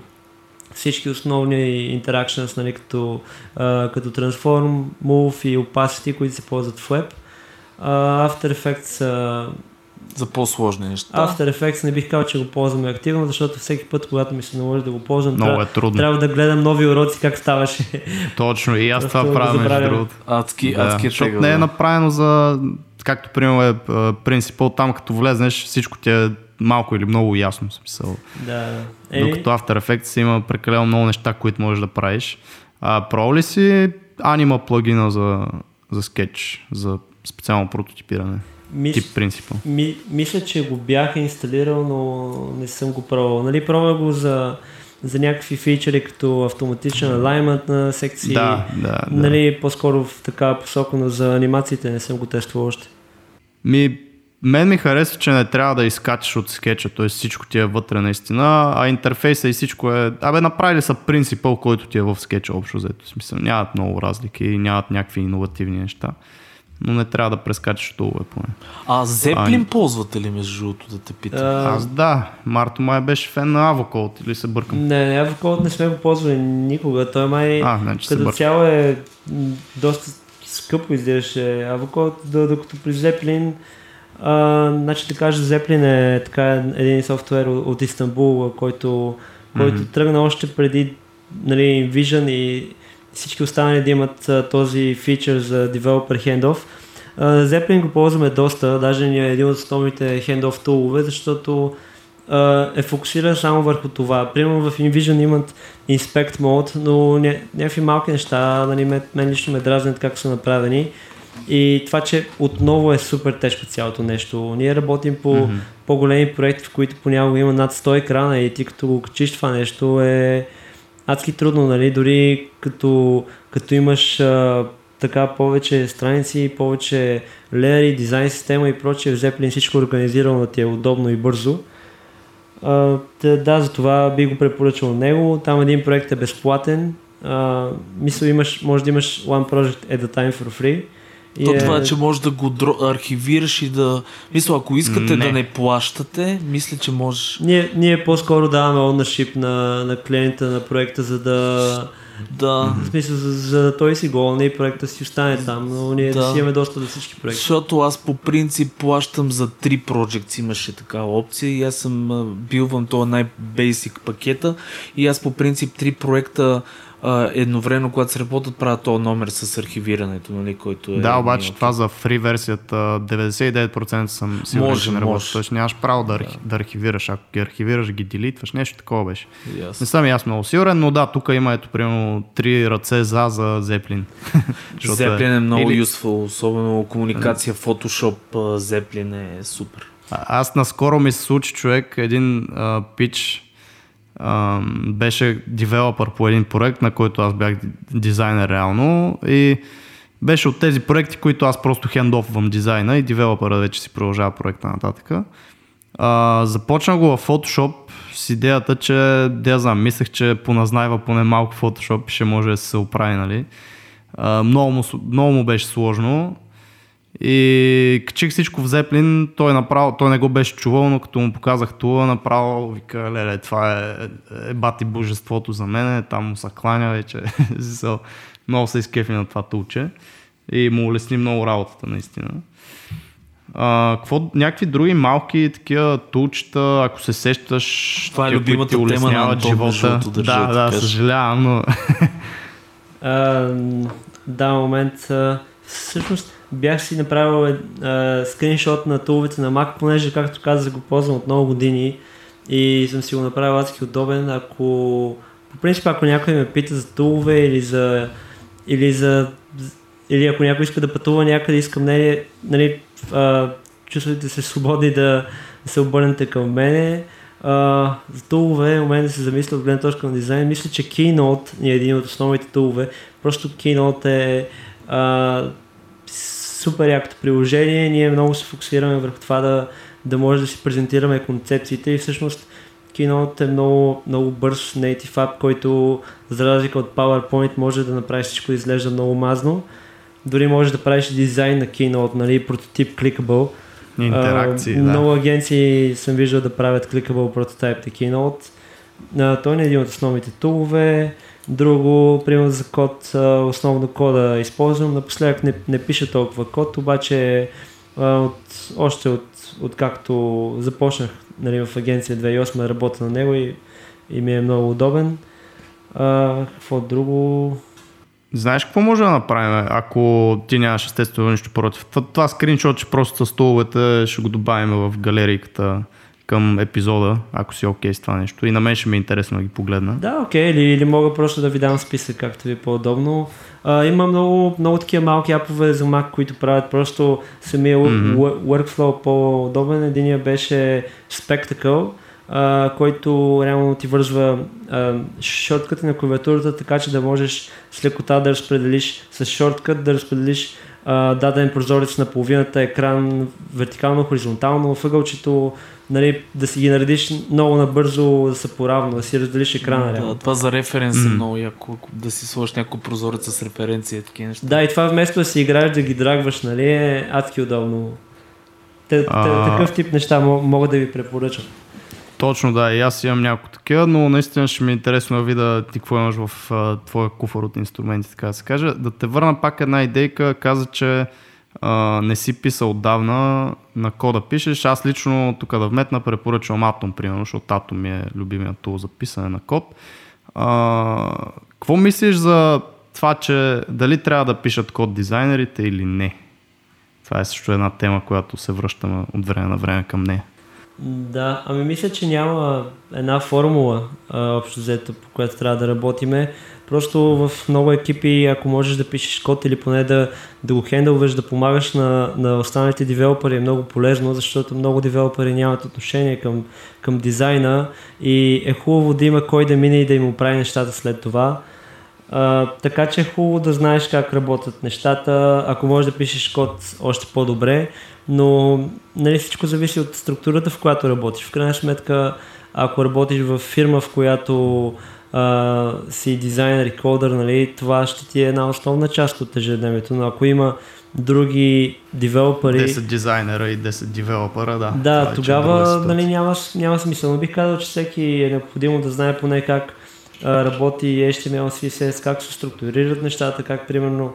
Speaker 4: всички основни interactions, нали, като, а, като Transform, Move и Opacity, които се ползват в Web. А, After Effects, а,
Speaker 3: За по-сложни неща.
Speaker 4: After Effects не бих казал, че го ползваме активно, защото всеки път, когато ми се наложи да го ползвам,
Speaker 2: Много
Speaker 4: трябва,
Speaker 2: е трудно.
Speaker 4: трябва да гледам нови уроци как ставаше.
Speaker 2: Точно. И аз
Speaker 4: Просто
Speaker 2: това правя между другото.
Speaker 3: Адски,
Speaker 2: Да,
Speaker 3: адски е
Speaker 2: защото
Speaker 3: тегъл,
Speaker 2: не е
Speaker 3: да.
Speaker 2: направено за... Както примерно е а, принципъл, там като влезнеш, всичко ти е малко или много ясно смисъл.
Speaker 4: да.
Speaker 2: Докато After Effects има прекалено много неща, които можеш да правиш. А, пробвал ли си Anima плагина за, за скетч, за специално прототипиране?
Speaker 4: мис...
Speaker 2: Тип принципа.
Speaker 4: Ми, мисля, че го бях инсталирал, но не съм го пробвал. Нали, пробвах го за, за някакви фичери, като автоматичен alignment на секции.
Speaker 2: Да, да, да.
Speaker 4: Нали, по-скоро в такава посока, но за анимациите не съм го тествал още.
Speaker 2: Ми, мен ми харесва, че не трябва да изкачаш от скетча, т.е. всичко ти е вътре наистина, а интерфейса и всичко е... Абе, направили са принципъл, който ти е в скетча общо взето. Смисъл, нямат много разлики, нямат някакви иновативни неща, но не трябва да прескачаш долу поне.
Speaker 3: А Зеплин
Speaker 2: Ай.
Speaker 3: ползвате ли между другото да те питам?
Speaker 4: А,
Speaker 2: Аз да, Марто май беше фен на Avocode или се бъркам.
Speaker 4: не, не, Avocode не сме го ползвали никога. Той май
Speaker 2: А, значи се
Speaker 4: като цяло е доста скъпо изглеждаше д- докато при Zeppelin а, значи да кажа, Zeppelin е така един софтуер от, Истанбул, който, който
Speaker 2: Мгм.
Speaker 4: тръгна още преди нали, Vision и всички останали да имат а, този фичър за Developer Handoff. Zeppelin го ползваме доста, даже ни е един от основните handoff тулове, защото е фокусиран само върху това. Примерно в InVision имат Inspect Mode, но някакви малки неща, нали, мен, мен лично ме дразнят как са направени. И това, че отново е супер тежко цялото нещо. Ние работим по mm-hmm. по-големи проекти, в които понякога има над 100 екрана и ти като го качиш това нещо е адски трудно, нали? Дори като, като имаш а, така повече страници, повече леери, дизайн система и прочее, в Zeppelin всичко организирано да ти е удобно и бързо. А, да, за това би го препоръчал него. Там един проект е безплатен. А, мисля, имаш, може да имаш one project at a time for free.
Speaker 3: То е... това, че може да го архивираш и да... Мисля, ако искате не. да не плащате, мисля, че можеш...
Speaker 4: Ние, ние по-скоро даваме ownership на, на клиента на проекта, за да...
Speaker 3: Да.
Speaker 4: В смисъл, за, за да той си голне и проекта си остане там, но ние да. си имаме доста до всички проекти.
Speaker 3: Защото аз по принцип плащам за три проекти, имаше такава опция и аз съм билвам това най-бейсик пакета и аз по принцип три проекта а, едновременно, когато се работят, правят този номер с архивирането, нали, който е...
Speaker 2: Да, обаче това за фри версията 99% съм сигурен, може, че не работи. Тоест нямаш право да, да. да архивираш. Ако ги архивираш, ги делитваш, нещо такова беше. Yes. Не съм и аз много сигурен, но да, тук има ето примерно три ръце за за Зеплин.
Speaker 3: Зеплин е много Или... useful, особено комуникация, Photoshop, Зеплин е супер.
Speaker 2: А, аз наскоро ми се случи човек един а, пич, беше девелопър по един проект, на който аз бях дизайнер реално и беше от тези проекти, които аз просто хендофвам дизайна и девелопъра вече си продължава проекта нататък. А, започна го в Photoshop с идеята, че, да знам, мислех, че поназнайва поне малко Photoshop и ще може да се оправи, нали. А, много, му, много му беше сложно и качих всичко в Зеплин, той, направо, той не го беше чувал, но като му показах тула, направо вика, леле, това е, е бати божеството за мен, там му се кланя вече. много се изкефи на това тулче и му улесни много работата, наистина. А, какво, някакви други малки такива тулчета, ако се сещаш,
Speaker 3: това е любимата ти тема на живота.
Speaker 2: да, да, да, съжалявам, но...
Speaker 4: а, да, момент. Всъщност, бях си направил а, скриншот на туловете на Mac, понеже, както казах, го ползвам от много години и съм си го направил адски удобен. Ако, по принцип, ако някой ме пита за тулове или за, или за или ако някой иска да пътува някъде, иска мнение, нали, а, чувствате се свободни да, да се обърнете към мене. Uh, за тулове, у мен да се замисля от гледна точка на дизайн, мисля, че Keynote е един от основните тулове. Просто Keynote е uh, супер якото приложение. Ние много се фокусираме върху това да, да може да си презентираме концепциите и всъщност Keynote е много, много бърз native app, който за разлика от PowerPoint може да направи всичко да изглежда много мазно. Дори може да правиш дизайн на Keynote, нали, прототип clickable.
Speaker 2: Интеракции, uh,
Speaker 4: да. Много агенции съм виждал да правят clickable прототип на Keynote. Uh, той не е един от основните тулове. Друго, примерно за код, основно кода използвам. Напоследък не, не пиша толкова код, обаче от, още от, от както започнах нали, в агенция 2008 да работя на него и, и ми е много удобен. А, какво друго?
Speaker 2: Знаеш какво може да направим, ако ти нямаш естествено нищо против? Това, това скриншот, че просто с столовете ще го добавим в галерийката към епизода, ако си окей okay с това нещо. И на мен ще ми е интересно да ги погледна.
Speaker 4: Да, окей, okay. или, или мога просто да ви дам списък, както ви е по-удобно. А, има много, много такива малки апове за Mac, които правят просто самия mm-hmm. workflow по-удобен. Единия беше Spectacle, а, който реално ти вързва шортката на клавиатурата, така че да можеш с лекота да разпределиш с шорткът, да разпределиш а, даден прозорец на половината екран вертикално, хоризонтално, въгълчето, нали, да си ги наредиш много набързо, да са поравно, да си разделиш екрана.
Speaker 3: Да, това за референс mm. е много яко, да си сложиш някой прозорец с референция, такива неща.
Speaker 4: Да, и това вместо да си играеш да ги драгваш, нали, е адски удобно. Те, а... Такъв тип неща мога да ви препоръчам.
Speaker 2: Точно да, и аз имам няколко такива, но наистина ще ми е интересно да видя ти какво имаш в а, твоя куфар от инструменти, така да се каже. Да те върна пак една идейка, каза, че не си писал отдавна на кода пишеш. Аз лично тук да вметна препоръчвам Atom, примерно, защото Atom ми е любимият тул за писане на код. А, какво мислиш за това, че дали трябва да пишат код дизайнерите или не? Това е също една тема, която се връщаме от време на време към нея.
Speaker 4: Да, ами мисля, че няма една формула а, общо взето, по която трябва да работиме. Просто в много екипи, ако можеш да пишеш код или поне да, да го хендълваш, да помагаш на, на останалите девелопери е много полезно, защото много девелопери нямат отношение към, към дизайна и е хубаво да има кой да мине и да им оправи нещата след това. А, така че е хубаво да знаеш как работят нещата. Ако можеш да пишеш код, още по-добре, но нали, всичко зависи от структурата, в която работиш. В крайна сметка, ако работиш в фирма, в която си дизайнер и кодър, нали, това ще ти е една основна част от ежедневието, но ако има други девелопери...
Speaker 2: 10 дизайнера и 10 девелопера, да.
Speaker 4: Да, е тогава нали, няма, няма смисъл. Но бих казал, че всеки е необходимо да знае поне как а, работи HTML, CSS, как се структурират нещата, как примерно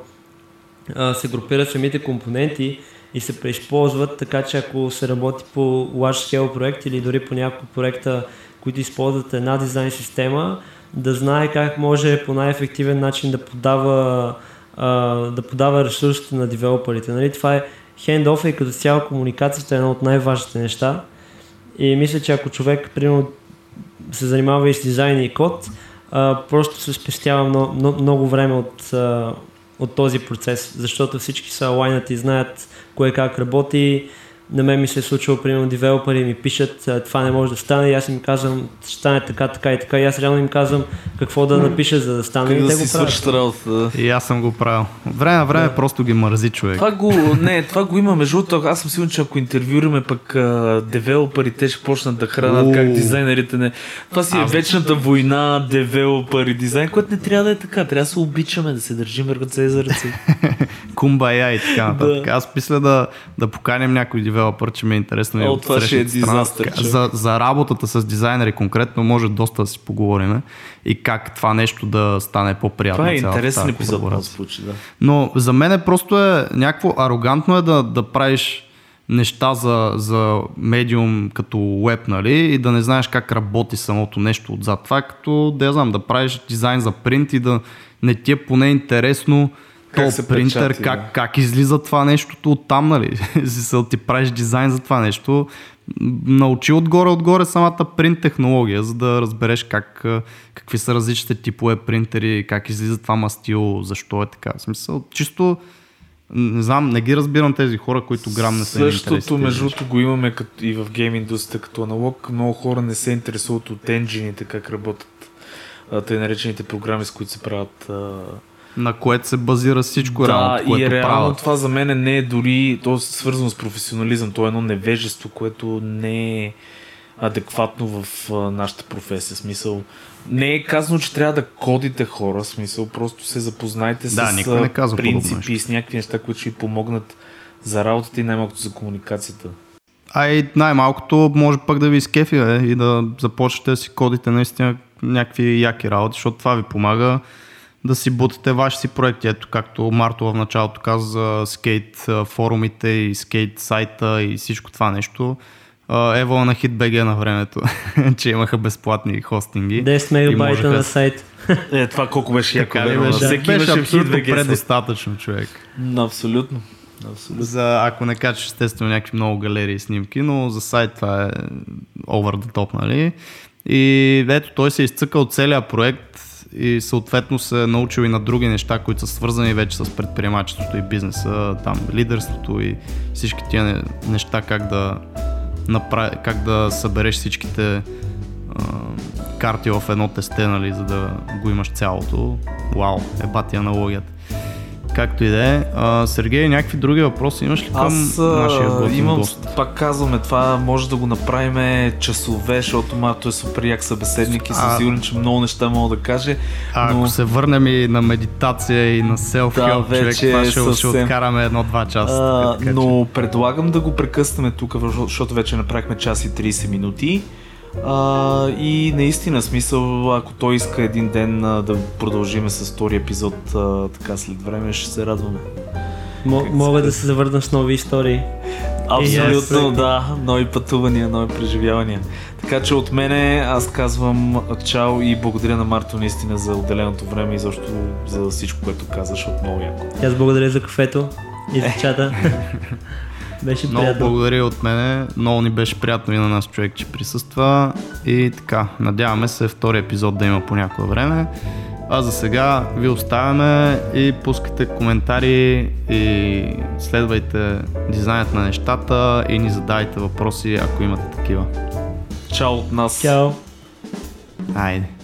Speaker 4: а, се групират самите компоненти и се преизползват, така че ако се работи по large scale проект или дори по няколко проекта, които използват една дизайн система, да знае как може по най-ефективен начин да подава, а, да подава ресурсите на девелоперите. Нали? Това е хендофа и като цяло комуникацията е едно от най-важните неща. И мисля, че ако човек, примерно, се занимава и с дизайн и код, а, просто се спестява много, много, време от, а, от този процес, защото всички са лайнати и знаят кое как работи, на мен ми се е случило, примерно, девелопери ми пишат, това не може да стане и аз им казвам, ще стане така, така и така и аз реално им казвам какво да напиша, за да стане
Speaker 3: как
Speaker 4: и
Speaker 3: да
Speaker 4: те
Speaker 3: си
Speaker 4: го
Speaker 3: свършат
Speaker 4: правят.
Speaker 3: работата.
Speaker 2: И аз съм го правил. От време на време
Speaker 4: Да.
Speaker 2: просто ги мързи човек.
Speaker 3: Това го, не, това го има между другото. Аз съм сигурен, че ако интервюираме пък а, девелопери, те ще почнат да хранат
Speaker 2: Уу.
Speaker 3: как дизайнерите не. Това си е
Speaker 2: Аз-
Speaker 3: вечната война, девелопери, дизайн, което не трябва да е така. Трябва да се обичаме, да се държим ръце за ръце.
Speaker 2: Кумбая и така нататък. Аз мисля да, да поканим някой девелопър, че ми е интересно.
Speaker 3: О,
Speaker 2: от
Speaker 3: това ще е дизастър.
Speaker 2: За, за работата с дизайнери конкретно може доста да си поговорим и как това нещо да стане по-приятно.
Speaker 3: Това е интересен епизод, да се случи, да.
Speaker 2: Но за мен е просто е някакво арогантно е да, да правиш неща за, за медиум като веб, нали, и да не знаеш как работи самото нещо отзад. Това е като, да я знам, да правиш дизайн за принт и да не ти е поне интересно то
Speaker 3: се
Speaker 2: принтер,
Speaker 3: печати,
Speaker 2: как,
Speaker 3: да.
Speaker 2: как излиза това нещо от там, нали? Смисъл, ти правиш дизайн за това нещо. Научи отгоре-отгоре самата принт технология, за да разбереш как, какви са различните типове принтери, как излиза това мастило, защо е така. В смисъл, чисто не знам, не ги разбирам тези хора, които грам не са
Speaker 3: Същото, между другото, го имаме като, и в гейм индустрията като аналог. Много хора не се интересуват от енджините, как работят тъй наречените програми, с които се правят а,
Speaker 2: На което се базира всичко,
Speaker 3: да,
Speaker 2: реално, което
Speaker 3: и реално
Speaker 2: правят.
Speaker 3: това за мен не е дори, то е свързано с професионализъм, то е едно невежество, което не е адекватно в нашата професия. Смисъл, не е казано, че трябва да кодите хора, смисъл, просто се запознайте
Speaker 2: Да,
Speaker 3: с
Speaker 2: не казва
Speaker 3: принципи и с някакви неща, които ще ви помогнат за работата и най-малкото за комуникацията.
Speaker 2: А и най-малкото може пък да ви изкефи е, и да започнете да си кодите наистина някакви яки работи, защото това ви помага да си бутате ваши си проекти. Ето както Марто в началото каза за скейт форумите и скейт сайта и всичко това нещо. Ево на HitBG на времето, че имаха безплатни хостинги.
Speaker 4: 10
Speaker 2: И
Speaker 4: мегабайта
Speaker 2: можеха
Speaker 4: на сайт.
Speaker 3: Е, това колко беше яко.
Speaker 2: Така беше?
Speaker 3: Всеки
Speaker 2: Беше абсолютно предостатъчно човек.
Speaker 3: Абсолютно. Абсолютно.
Speaker 2: За, ако не качеш естествено някакви много галерии и снимки, но за сайт това е over the top, нали? И ето той се изцъка от целия проект и съответно се е научил и на други неща, които са свързани вече с предприемачеството и бизнеса, там лидерството и всички тия не- неща, как да, направи, как да събереш всичките а, карти в едно тесте, нали, за да го имаш цялото. Вау, е бати аналогията. Както и да е. Сергей, някакви други въпроси имаш ли към
Speaker 3: Аз
Speaker 2: нашия готин
Speaker 3: имам,
Speaker 2: гост?
Speaker 3: пак казваме, това може да го направим часове, защото Марто е супер як събеседник и съм сигурен, че много неща мога да каже.
Speaker 2: А,
Speaker 3: но-
Speaker 2: ако се върнем и на медитация и на self-help,
Speaker 3: Да,
Speaker 2: човек, това ще, ще
Speaker 3: съвсем.
Speaker 2: откараме едно-два часа.
Speaker 3: А,
Speaker 2: така, така,
Speaker 3: но предлагам да го прекъснем тук, защото вече направихме час и 30 минути. А, и наистина смисъл, ако той иска един ден а, да продължиме с втори епизод а, така след време, ще се радваме.
Speaker 4: М-
Speaker 3: Как
Speaker 4: мога
Speaker 3: се
Speaker 4: да се завърна с нови истории.
Speaker 3: Абсолютно,
Speaker 4: Yes.
Speaker 3: да. Нови пътувания, нови преживявания. Така че от мене аз казвам чао и благодаря на Марто наистина за отделеното време и защо за всичко, което каза, защото много яко.
Speaker 4: Аз благодаря за кафето. и за чата. Беше
Speaker 2: Много
Speaker 4: приятно.
Speaker 2: благодаря от мене. Много ни беше приятно и на нас човек, че присъства. И така, надяваме се втори епизод да има по някое време. А за сега ви оставяме и пускайте коментари и следвайте дизайнът на нещата и ни задайте въпроси, ако имате такива.
Speaker 3: Чао от нас.
Speaker 4: Чао!
Speaker 2: Айде!